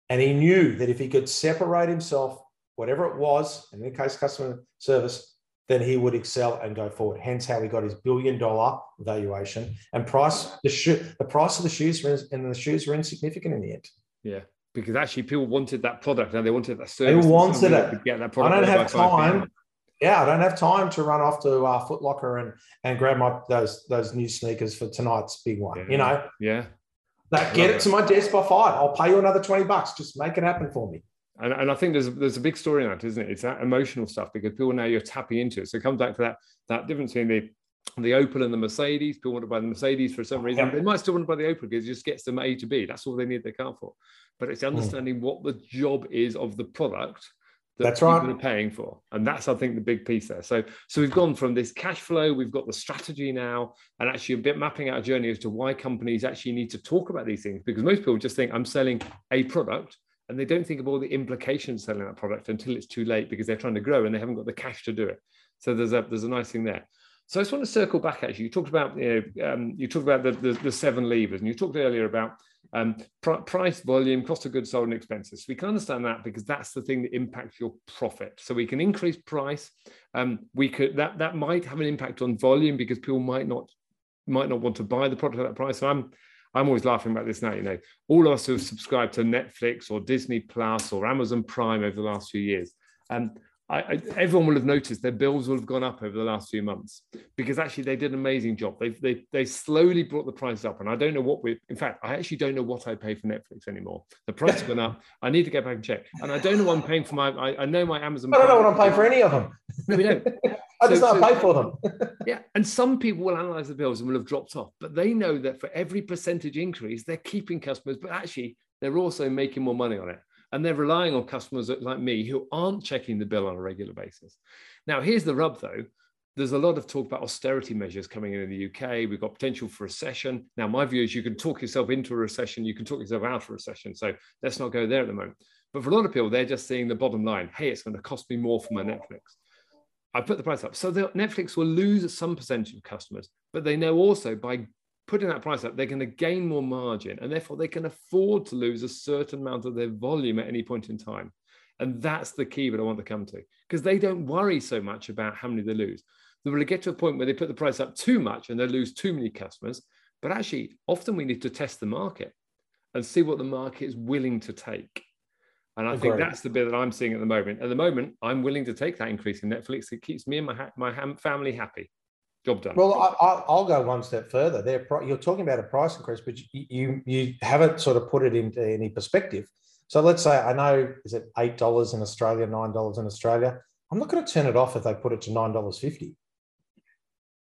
And he knew that if he could separate himself, whatever it was, in the case customer service, then he would excel and go forward. Hence how he got his billion dollar valuation and price. The shoe, the price of the shoes and the shoes were insignificant in the end. Yeah, because actually people wanted that product and they wanted that service. They wanted it. Get that product. I don't have time. Yeah, I don't have time to run off to uh, Foot Locker and and grab my those those new sneakers for tonight's big one. Yeah. You know. Yeah. That get it, it to my desk by five. I'll pay you another twenty bucks. Just make it happen for me. And, and I think there's there's a big story in that, isn't it? It's that emotional stuff because people now you're tapping into it. So it comes back to that that difference between the the Opel and the Mercedes. People want to buy the Mercedes for some reason. Yeah. They might still want to buy the Opel because it just gets them A to B. That's all they need their car for. But it's hmm. understanding mm. what the job is of the product that that's right. people are paying for. And that's, I think, the big piece there. So, so we've gone from this cash flow, we've got the strategy now, and actually a bit mapping out a journey as to why companies actually need to talk about these things. Because most people just think I'm selling a product and they don't think of all the implications selling that product until it's too late because they're trying to grow and they haven't got the cash to do it. So there's a there's a nice thing there. So I just want to circle back. Actually, you talked about you know um, you talked about the, the, the seven levers, and you talked earlier about um, pr- price, volume, cost of goods sold, and expenses. We can understand that because that's the thing that impacts your profit. So we can increase price. Um, we could that that might have an impact on volume because people might not might not want to buy the product at that price. So I'm I'm always laughing about this now. You know, all of us who have subscribed to Netflix or Disney Plus or Amazon Prime over the last few years, um, I, I, everyone will have noticed their bills will have gone up over the last few months because actually they did an amazing job. They, they, they slowly brought the price up. And I don't know what we, in fact, I actually don't know what I pay for Netflix anymore. The price has gone up. I need to go back and check. And I don't know what I'm paying for my, I, I know my Amazon. I don't know what I'm paying for any of them. No, we don't. I just so, not so, pay for them. yeah. And some people will analyze the bills and will have dropped off, but they know that for every percentage increase, they're keeping customers, but actually they're also making more money on it and they're relying on customers like me who aren't checking the bill on a regular basis. Now, here's the rub though. There's a lot of talk about austerity measures coming in in the UK. We've got potential for recession. Now, my view is you can talk yourself into a recession, you can talk yourself out of a recession. So let's not go there at the moment. But for a lot of people, they're just seeing the bottom line. Hey, it's going to cost me more for my Netflix. I put the price up. So Netflix will lose some percentage of customers, but they know also by putting that price up, they're going to gain more margin and therefore they can afford to lose a certain amount of their volume at any point in time. And that's the key that I want to come to because they don't worry so much about how many they lose. They will get to a point where they put the price up too much and they lose too many customers. But actually, often we need to test the market and see what the market is willing to take. And I think that's the bit that I'm seeing at the moment. At the moment, I'm willing to take that increase in Netflix. It keeps me and my, my family happy. Job done. Well, I, will go one step further. There, you're talking about a price increase, but you you haven't sort of put it into any perspective. So let's say I know is it eight dollars in Australia, nine dollars in Australia. I'm not going to turn it off if they put it to nine dollars fifty.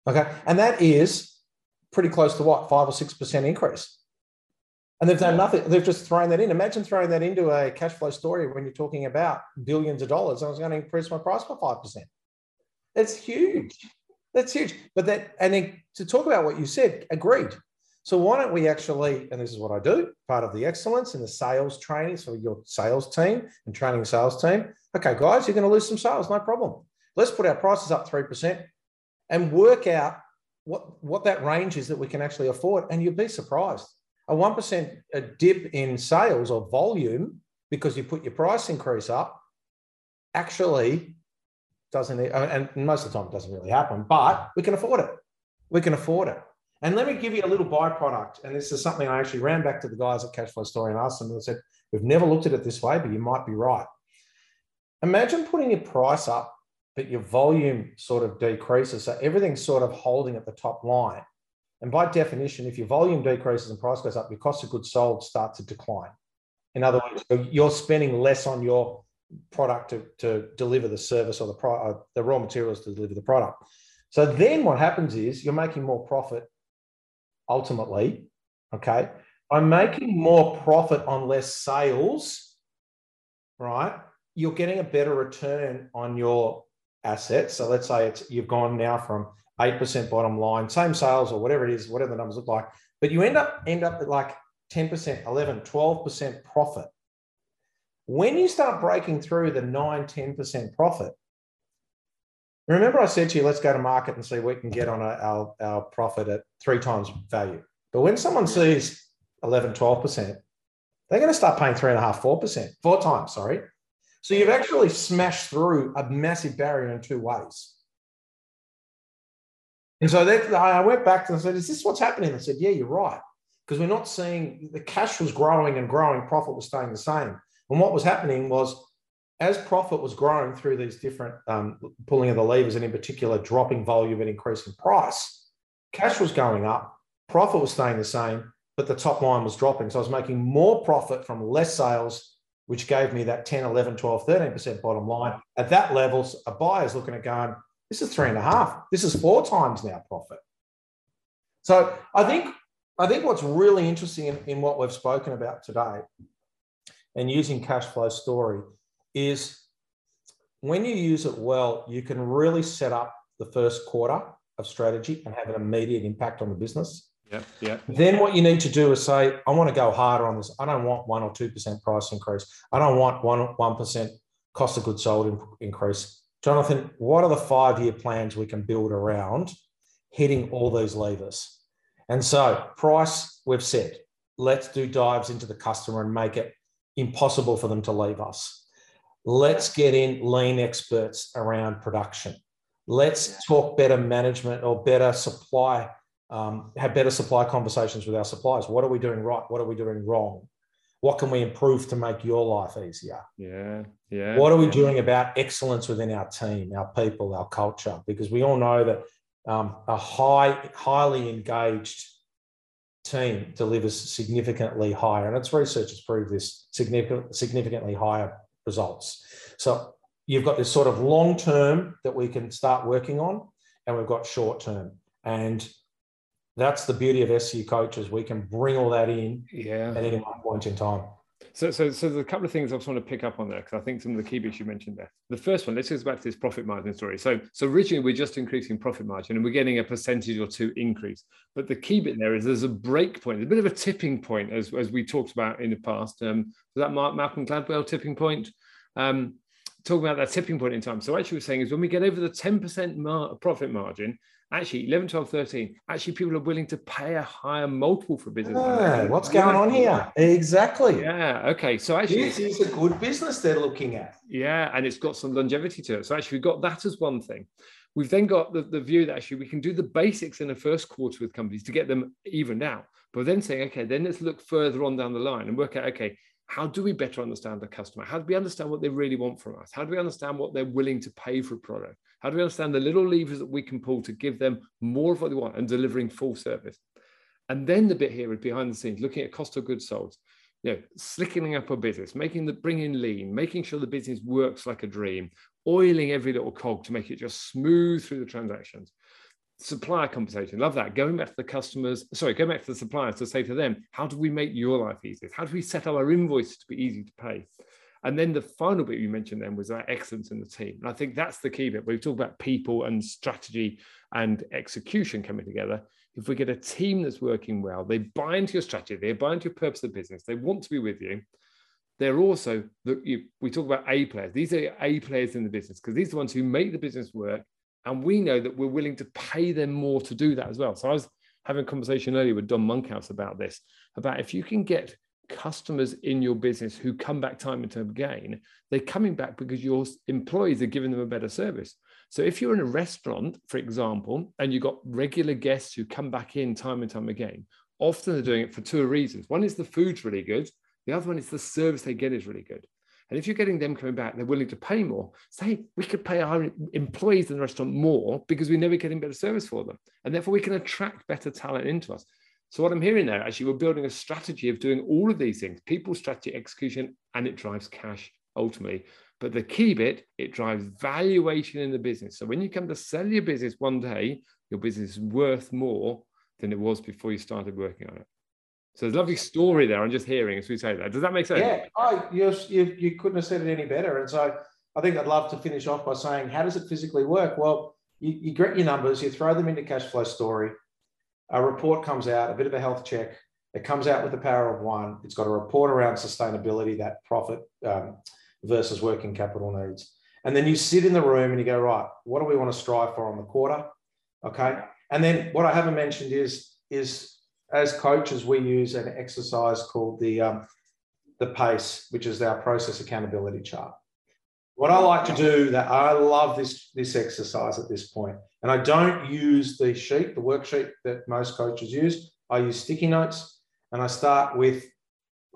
Okay, and that is pretty close to what five or six percent increase. And they've done nothing. They've just thrown that in. Imagine throwing that into a cash flow story when you're talking about billions of dollars. I was going to increase my price by five percent. That's huge. That's huge. But that, and then to talk about what you said, agreed. So why don't we actually, and this is what I do, part of the excellence in the sales training, so your sales team and training sales team. Okay, guys, you're going to lose some sales, no problem. Let's put our prices up 3% and work out what, what that range is that we can actually afford. And you'd be surprised. A 1% a dip in sales or volume because you put your price increase up actually doesn't uh, and most of the time it doesn't really happen but we can afford it we can afford it and let me give you a little byproduct and this is something i actually ran back to the guys at cashflow story and asked them and said we've never looked at it this way but you might be right imagine putting your price up, but your volume sort of decreases. So everything's sort of holding at the top line. And by definition, if your volume decreases and price goes up, your cost of goods sold starts to decline. In other words, you're spending less on your product to, to deliver the service or the, pro, uh, the raw materials to deliver the product. So then what happens is you're making more profit ultimately. Okay. I'm making more profit on less sales, right? You're getting a better return on your assets. So let's say it's you've gone now from 8% bottom line, same sales or whatever it is, whatever the numbers look like, but you end up end up at like 10%, 11, 12% profit. When you start breaking through the 9, 10% profit, remember I said to you, let's go to market and see what we can get on our, our profit at three times value. But when someone sees 11, 12%, they're going to start paying three and a half, four percent, four times, sorry. So you've actually smashed through a massive barrier in two ways. And so that, I went back to them and said, Is this what's happening? I said, Yeah, you're right. Because we're not seeing the cash was growing and growing, profit was staying the same. And what was happening was as profit was growing through these different um, pulling of the levers, and in particular, dropping volume and increasing price, cash was going up, profit was staying the same, but the top line was dropping. So I was making more profit from less sales, which gave me that 10, 11, 12, 13% bottom line. At that level, a buyer's looking at going, this is three and a half. This is four times now profit. So I think I think what's really interesting in, in what we've spoken about today and using cash flow story is when you use it well, you can really set up the first quarter of strategy and have an immediate impact on the business. Yeah, yeah. Then what you need to do is say, I want to go harder on this. I don't want one or two percent price increase. I don't want one one percent cost of goods sold increase. Jonathan, what are the five year plans we can build around hitting all these levers? And so, price, we've said, let's do dives into the customer and make it impossible for them to leave us. Let's get in lean experts around production. Let's talk better management or better supply um, have better supply conversations with our suppliers. What are we doing right? What are we doing wrong? What can we improve to make your life easier? Yeah, yeah. What are we doing about excellence within our team, our people, our culture? Because we all know that um, a high, highly engaged team delivers significantly higher, and its research has proved this significant, significantly higher results. So you've got this sort of long term that we can start working on, and we've got short term. And that's the beauty of SU coaches. We can bring all that in yeah. at any one point in time. So, so, so there's a couple of things I just want to pick up on there because I think some of the key bits you mentioned there. The first one, let's go back to this profit margin story. So, so originally we're just increasing profit margin and we're getting a percentage or two increase. But the key bit there is there's a break point, a bit of a tipping point, as, as we talked about in the past. Um, was that Mark, Malcolm Gladwell tipping point? Um, talking about that tipping point in time. So, actually, we're saying is when we get over the 10% mar- profit margin, actually 11 12 13 actually people are willing to pay a higher multiple for business ah, what's going on here? Exactly. Yeah okay so actually this is a good business they're looking at. Yeah and it's got some longevity to it. So actually we've got that as one thing. We've then got the, the view that actually we can do the basics in the first quarter with companies to get them evened out. But then saying okay then let's look further on down the line and work out okay how do we better understand the customer? How do we understand what they really want from us? How do we understand what they're willing to pay for a product? How do we understand the little levers that we can pull to give them more of what they want and delivering full service? And then the bit here is behind the scenes, looking at cost of goods sold, you know, slickening up our business, making the bringing lean, making sure the business works like a dream, oiling every little cog to make it just smooth through the transactions supplier conversation. Love that. Going back to the customers, sorry, going back to the suppliers to say to them, how do we make your life easier? How do we set up our invoices to be easy to pay? And then the final bit you mentioned then was that excellence in the team. And I think that's the key bit. We've talked about people and strategy and execution coming together. If we get a team that's working well, they buy into your strategy, they buy into your purpose of business, they want to be with you. They're also, we talk about A players. These are A players in the business because these are the ones who make the business work and we know that we're willing to pay them more to do that as well. So I was having a conversation earlier with Dom Monkhouse about this, about if you can get customers in your business who come back time and time again, they're coming back because your employees are giving them a better service. So if you're in a restaurant, for example, and you've got regular guests who come back in time and time again, often they're doing it for two reasons. One is the food's really good. The other one is the service they get is really good. And if you're getting them coming back, they're willing to pay more. Say, we could pay our employees in the restaurant more because we know we're getting better service for them. And therefore, we can attract better talent into us. So, what I'm hearing there, actually, we're building a strategy of doing all of these things people, strategy, execution, and it drives cash ultimately. But the key bit, it drives valuation in the business. So, when you come to sell your business one day, your business is worth more than it was before you started working on it. So there's a lovely story there. I'm just hearing as we say that. Does that make sense? Yeah, oh, you, you, you couldn't have said it any better. And so I think I'd love to finish off by saying, how does it physically work? Well, you, you get your numbers, you throw them into cash flow story. A report comes out, a bit of a health check. It comes out with the power of one. It's got a report around sustainability, that profit um, versus working capital needs. And then you sit in the room and you go, right, what do we want to strive for on the quarter? Okay. And then what I haven't mentioned is, is as coaches, we use an exercise called the, um, the PACE, which is our process accountability chart. What I like to do that I love this, this exercise at this point, and I don't use the sheet, the worksheet that most coaches use. I use sticky notes and I start with,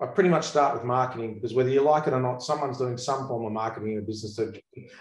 I pretty much start with marketing because whether you like it or not, someone's doing some form of marketing in a business to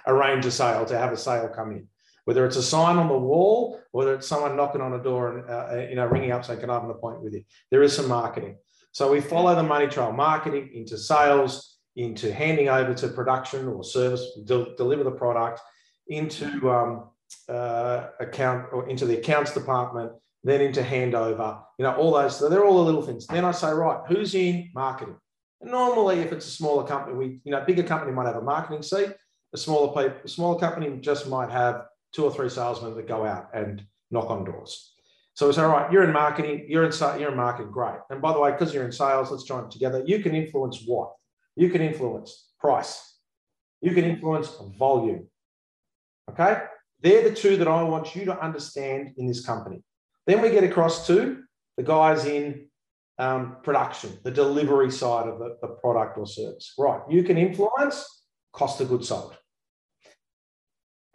arrange a sale, to have a sale come in whether it's a sign on the wall, whether it's someone knocking on a door and uh, you know ringing up saying, "Can I have an appointment with you?" There is some marketing. So we follow the money trail: marketing into sales, into handing over to production or service, de- deliver the product, into um, uh, account or into the accounts department, then into handover. You know all those. So they're all the little things. Then I say, right, who's in marketing? And normally, if it's a smaller company, we you know bigger company might have a marketing seat. A smaller a smaller company just might have two or three salesmen that go out and knock on doors. So we say, all right, you're in marketing, you're in you're in marketing, great. And by the way, because you're in sales, let's join together. You can influence what? You can influence price. You can influence volume. Okay, they're the two that I want you to understand in this company. Then we get across to the guys in um, production, the delivery side of the, the product or service. Right, you can influence cost of goods sold.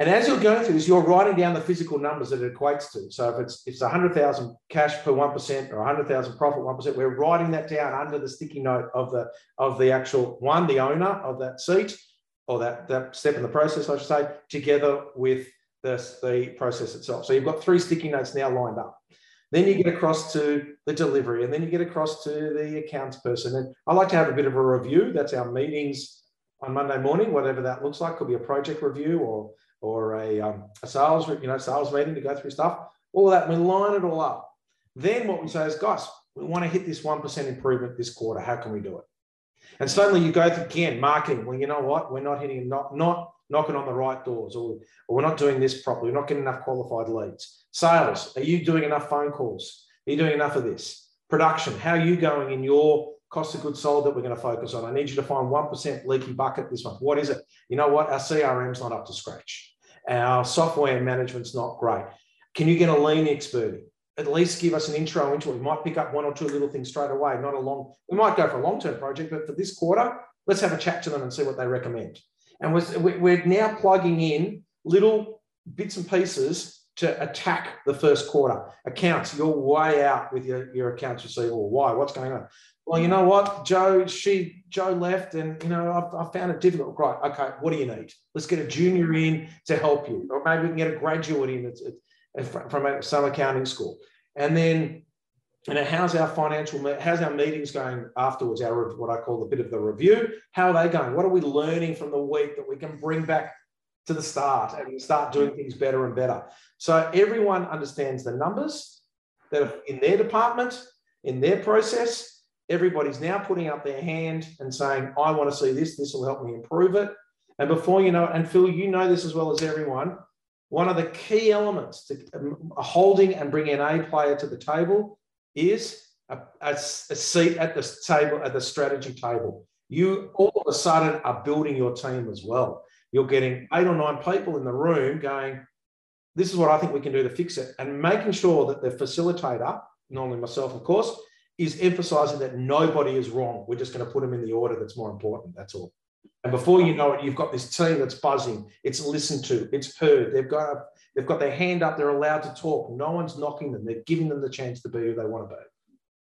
And as you're going through this, you're writing down the physical numbers that it equates to. So if it's it's 100,000 cash per 1% or 100,000 profit 1%, we're writing that down under the sticky note of the of the actual one, the owner of that seat or that, that step in the process, I should say, together with the, the process itself. So you've got three sticky notes now lined up. Then you get across to the delivery, and then you get across to the accounts person. And I like to have a bit of a review. That's our meetings on Monday morning, whatever that looks like. Could be a project review or or a, um, a sales, you know, sales meeting to go through stuff, all of that. We line it all up. Then what we say is, guys, we want to hit this 1% improvement this quarter. How can we do it? And suddenly you go through again, marketing. Well, you know what? We're not hitting, not, not knocking on the right doors, or, or we're not doing this properly. We're not getting enough qualified leads. Sales, are you doing enough phone calls? Are you doing enough of this? Production, how are you going in your cost of goods sold that we're going to focus on? I need you to find 1% leaky bucket this month. What is it? You know what? Our CRM's not up to scratch. Uh, our software management's not great. Can you get a lean expert? At least give us an intro into it. We might pick up one or two little things straight away, not a long, we might go for a long term project, but for this quarter, let's have a chat to them and see what they recommend. And we're now plugging in little bits and pieces to attack the first quarter. Accounts, you're way out with your, your accounts receivable. Why? What's going on? Well, you know what, Joe, she, Joe left and, you know, I've, I found it difficult. Right. Okay. What do you need? Let's get a junior in to help you. Or maybe we can get a graduate in from some accounting school. And then, you know, how's our financial, how's our meetings going afterwards? Our, what I call a bit of the review. How are they going? What are we learning from the week that we can bring back to the start and start doing things better and better? So everyone understands the numbers that are in their department, in their process, everybody's now putting up their hand and saying, I want to see this, this will help me improve it. And before you know it, and Phil, you know this as well as everyone, one of the key elements to um, holding and bringing an A player to the table is a, a, a seat at the table, at the strategy table. You all of a sudden are building your team as well. You're getting eight or nine people in the room going, this is what I think we can do to fix it. And making sure that the facilitator, normally myself, of course, is emphasizing that nobody is wrong. We're just going to put them in the order that's more important. That's all. And before you know it, you've got this team that's buzzing. It's listened to. It's heard. They've got a, they've got their hand up. They're allowed to talk. No one's knocking them. They're giving them the chance to be who they want to be.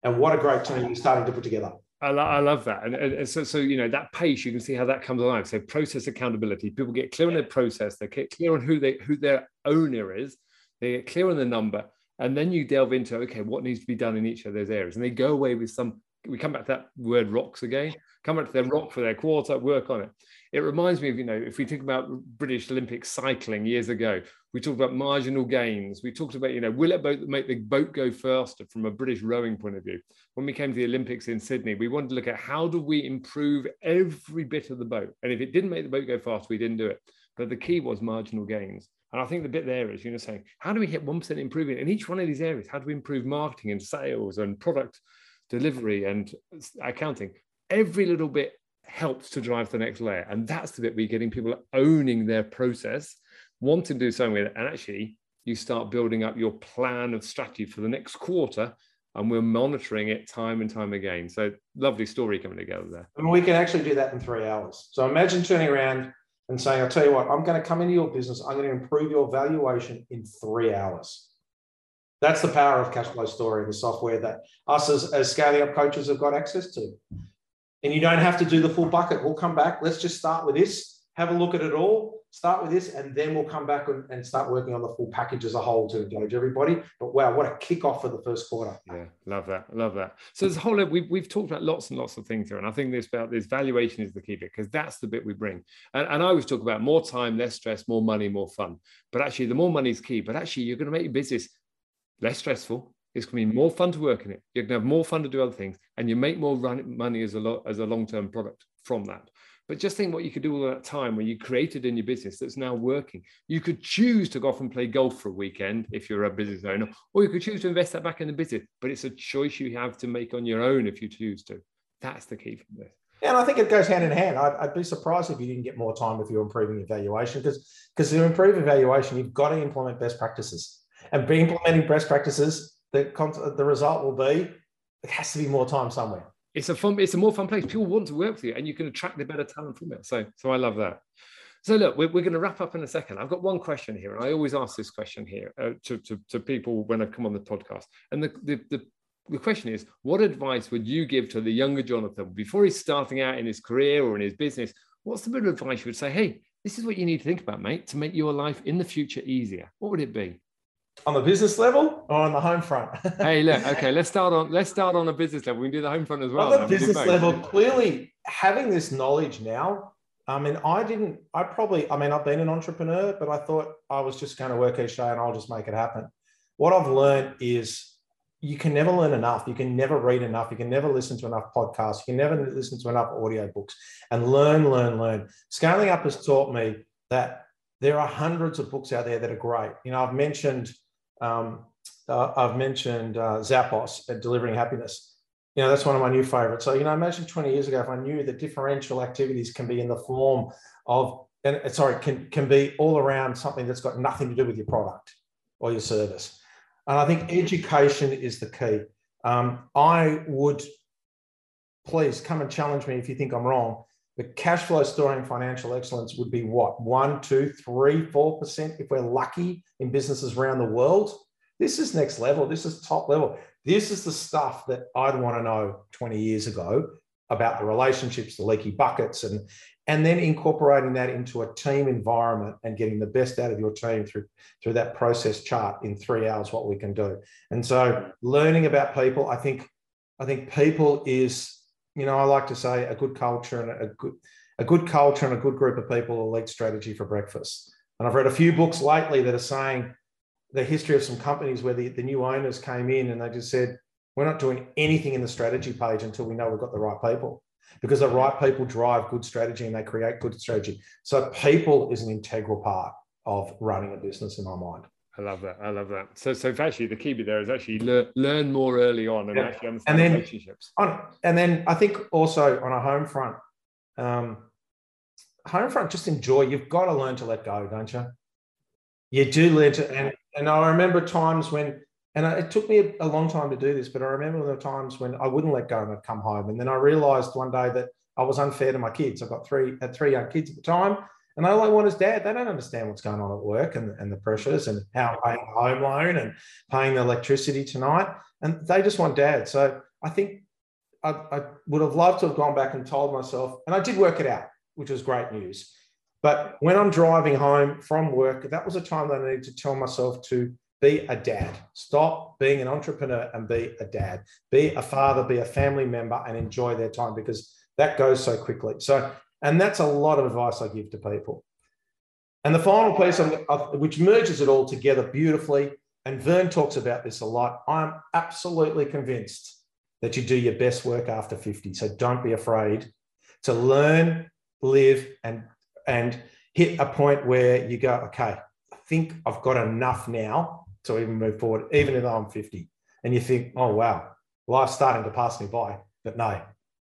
And what a great team you're starting to put together. I, lo- I love that. And, and, so, so, you know, that pace, you can see how that comes alive. So process accountability, people get clear on their process, they get clear on who they, who their owner is, they get clear on the number, and then you delve into, okay, what needs to be done in each of those areas. And they go away with some, we come back to that word rocks again, come back to their rock for their quarter, work on it. It reminds me of, you know, if we think about British Olympic cycling years ago, we talked about marginal gains. We talked about, you know, will it boat make the boat go faster from a British rowing point of view? When we came to the Olympics in Sydney, we wanted to look at how do we improve every bit of the boat. And if it didn't make the boat go fast, we didn't do it. But the key was marginal gains. And I think the bit there is, you know, saying, how do we hit 1% improvement in each one of these areas? How do we improve marketing and sales and product delivery and accounting? every little bit helps to drive the next layer. And that's the bit you're getting people owning their process, wanting to do something with it. And actually, you start building up your plan of strategy for the next quarter. And we're monitoring it time and time again. So lovely story coming together there. And we can actually do that in three hours. So imagine turning around and saying, I'll tell you what, I'm going to come into your business, I'm going to improve your valuation in three hours. That's the power of cash flow story, the software that us as, as scaling up coaches have got access to and you don't have to do the full bucket. We'll come back. Let's just start with this, have a look at it all, start with this, and then we'll come back and, and start working on the full package as a whole to engage everybody. But wow, what a kickoff for the first quarter. Yeah, love that. Love that. So there's a whole we've, we've talked about lots and lots of things here. And I think this about this valuation is the key bit because that's the bit we bring. And, and I always talk about more time, less stress, more money, more fun. But actually, the more money is key. But actually, you're going to make your business less stressful, it's going to be more fun to work in it. You're going to have more fun to do other things, and you make more money as a lo- as a long term product from that. But just think what you could do all that time when you created in your business that's now working. You could choose to go off and play golf for a weekend if you're a business owner, or you could choose to invest that back in the business. But it's a choice you have to make on your own if you choose to. That's the key from this. Yeah, and I think it goes hand in hand. I'd, I'd, be surprised if you didn't get more time if you're improving evaluation because because to improve evaluation, you've got to implement best practices. And be implementing best practices the the result will be it has to be more time somewhere. It's a fun, it's a more fun place. People want to work with you, and you can attract the better talent from it. So, so I love that. So look, we're, we're going to wrap up in a second. I've got one question here, and I always ask this question here uh, to, to, to people when I come on the podcast. And the, the, the, the question is, what advice would you give to the younger Jonathan before he's starting out in his career or in his business? What's the bit of advice you would say, hey, this is what you need to think about, mate, to make your life in the future easier? What would it be? On the business level or on the home front? hey, look, okay, let's start on let's start on the business level. We can do the home front as well. On the business level, clearly having this knowledge now. I mean, I didn't. I probably. I mean, I've been an entrepreneur, but I thought I was just going to work each day and I'll just make it happen. What I've learned is you can never learn enough. You can never read enough. You can never listen to enough podcasts. You can never listen to enough audio books and learn, learn, learn. Scaling up has taught me that there are hundreds of books out there that are great. You know, I've mentioned um, uh, I've mentioned uh, Zappos at Delivering Happiness. You know, that's one of my new favorites. So, you know, imagine 20 years ago if I knew that differential activities can be in the form of, and uh, sorry, can, can be all around something that's got nothing to do with your product or your service. And I think education is the key. Um, I would please come and challenge me if you think I'm wrong. The cash flow story and financial excellence would be what one, two, three, four percent if we're lucky in businesses around the world. This is next level. This is top level. This is the stuff that I'd want to know 20 years ago about the relationships, the leaky buckets, and and then incorporating that into a team environment and getting the best out of your team through through that process chart in three hours what we can do and so learning about people i think i think people is you know, I like to say a good culture and a good a good culture and a good group of people will lead strategy for breakfast. And I've read a few books lately that are saying the history of some companies where the, the new owners came in and they just said, we're not doing anything in the strategy page until we know we've got the right people because the right people drive good strategy and they create good strategy. So people is an integral part of running a business in my mind. I love that. I love that. So, so actually, the key bit there is actually learn, learn more early on and yeah. actually understand and then, relationships. On, and then I think also on a home front, um, home front, just enjoy. You've got to learn to let go, don't you? You do learn to, and and I remember times when, and it took me a, long time to do this, but I remember the times when I wouldn't let go and I'd come home, and then I realised one day that I was unfair to my kids. I've got three, had three young kids at the time, and all I want is dad. They don't understand what's going on at work and, and the pressures and how I'm paying the home loan and paying the electricity tonight. And they just want dad. So I think I, I would have loved to have gone back and told myself, and I did work it out, which was great news. But when I'm driving home from work, that was a time that I needed to tell myself to be a dad. Stop being an entrepreneur and be a dad. Be a father, be a family member, and enjoy their time because that goes so quickly. So, and that's a lot of advice I give to people. And the final piece, which merges it all together beautifully, and Verne talks about this a lot. I'm absolutely convinced that you do your best work after 50. So don't be afraid to learn, live, and and hit a point where you go, okay, I think I've got enough now to even move forward, even though I'm 50. And you think, oh, wow, life's starting to pass me by. But no,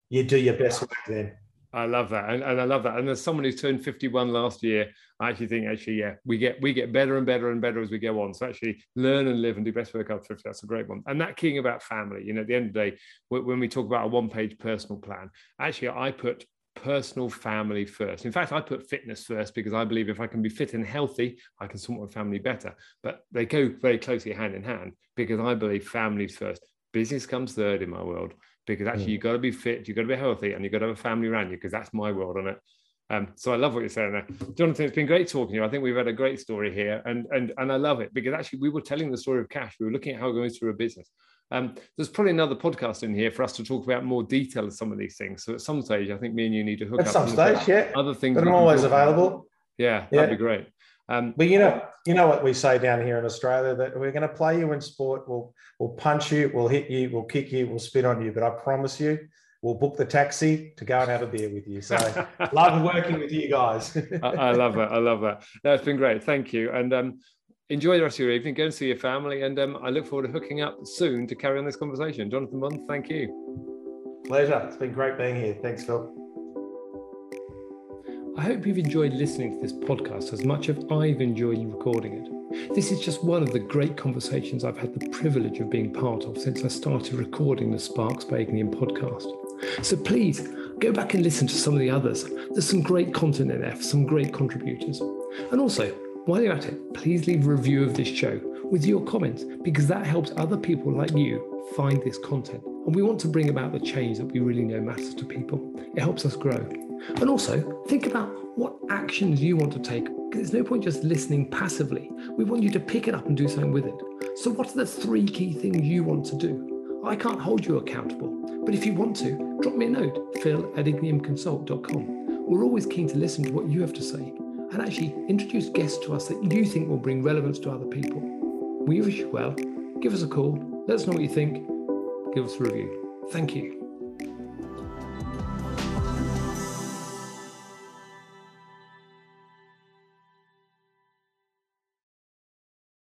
you do your best work then. I love that, and, and, I love that. And as someone who's turned 51 last year, I actually think actually, yeah, we get we get better and better and better as we go on. So actually, learn and live and do best work after 50. That's a great one. And that king about family, you know, at the end of the day, when we talk about a one-page personal plan, actually, I put personal family first. In fact, I put fitness first because I believe if I can be fit and healthy, I can support my family better. But they go very closely hand in hand because I believe families first. Business comes third in my world because actually mm. you've got to be fit, you've got to be healthy, and you've got to have a family around you because that's my world on it. Um, so I love what you're saying there, Jonathan. It's been great talking to you. I think we've had a great story here, and and and I love it because actually we were telling the story of cash. We were looking at how it goes through a business, um, there's probably another podcast in here for us to talk about more detail of some of these things. So at some stage, I think me and you need to hook at up. At some stage, yeah. Other things. But I'm always available. Yeah, yeah, that'd be great. Um, but you know, you know what we say down here in Australia that we're going to play you in sport. We'll we'll punch you, we'll hit you, we'll kick you, we'll spit on you. But I promise you, we'll book the taxi to go and have a beer with you. So love working with you guys. I, I, love that. I love that. That's been great. Thank you. And um, enjoy the rest of your evening. Go and see your family, and um, I look forward to hooking up soon to carry on this conversation. Jonathan Mond, thank you. Pleasure. It's been great being here. Thanks, Phil. I hope you've enjoyed listening to this podcast as much as I've enjoyed recording it. This is just one of the great conversations I've had the privilege of being part of since I started recording the Sparks by podcast. So please go back and listen to some of the others. There's some great content in there, some great contributors. And also, while you're at it, please leave a review of this show with your comments because that helps other people like you find this content. And we want to bring about the change that we really know matters to people. It helps us grow. And also, think about what actions you want to take. There's no point just listening passively. We want you to pick it up and do something with it. So, what are the three key things you want to do? I can't hold you accountable, but if you want to, drop me a note, phil at igniumconsult.com. We're always keen to listen to what you have to say and actually introduce guests to us that you think will bring relevance to other people. We wish you well. Give us a call. Let us know what you think. Give us a review. Thank you.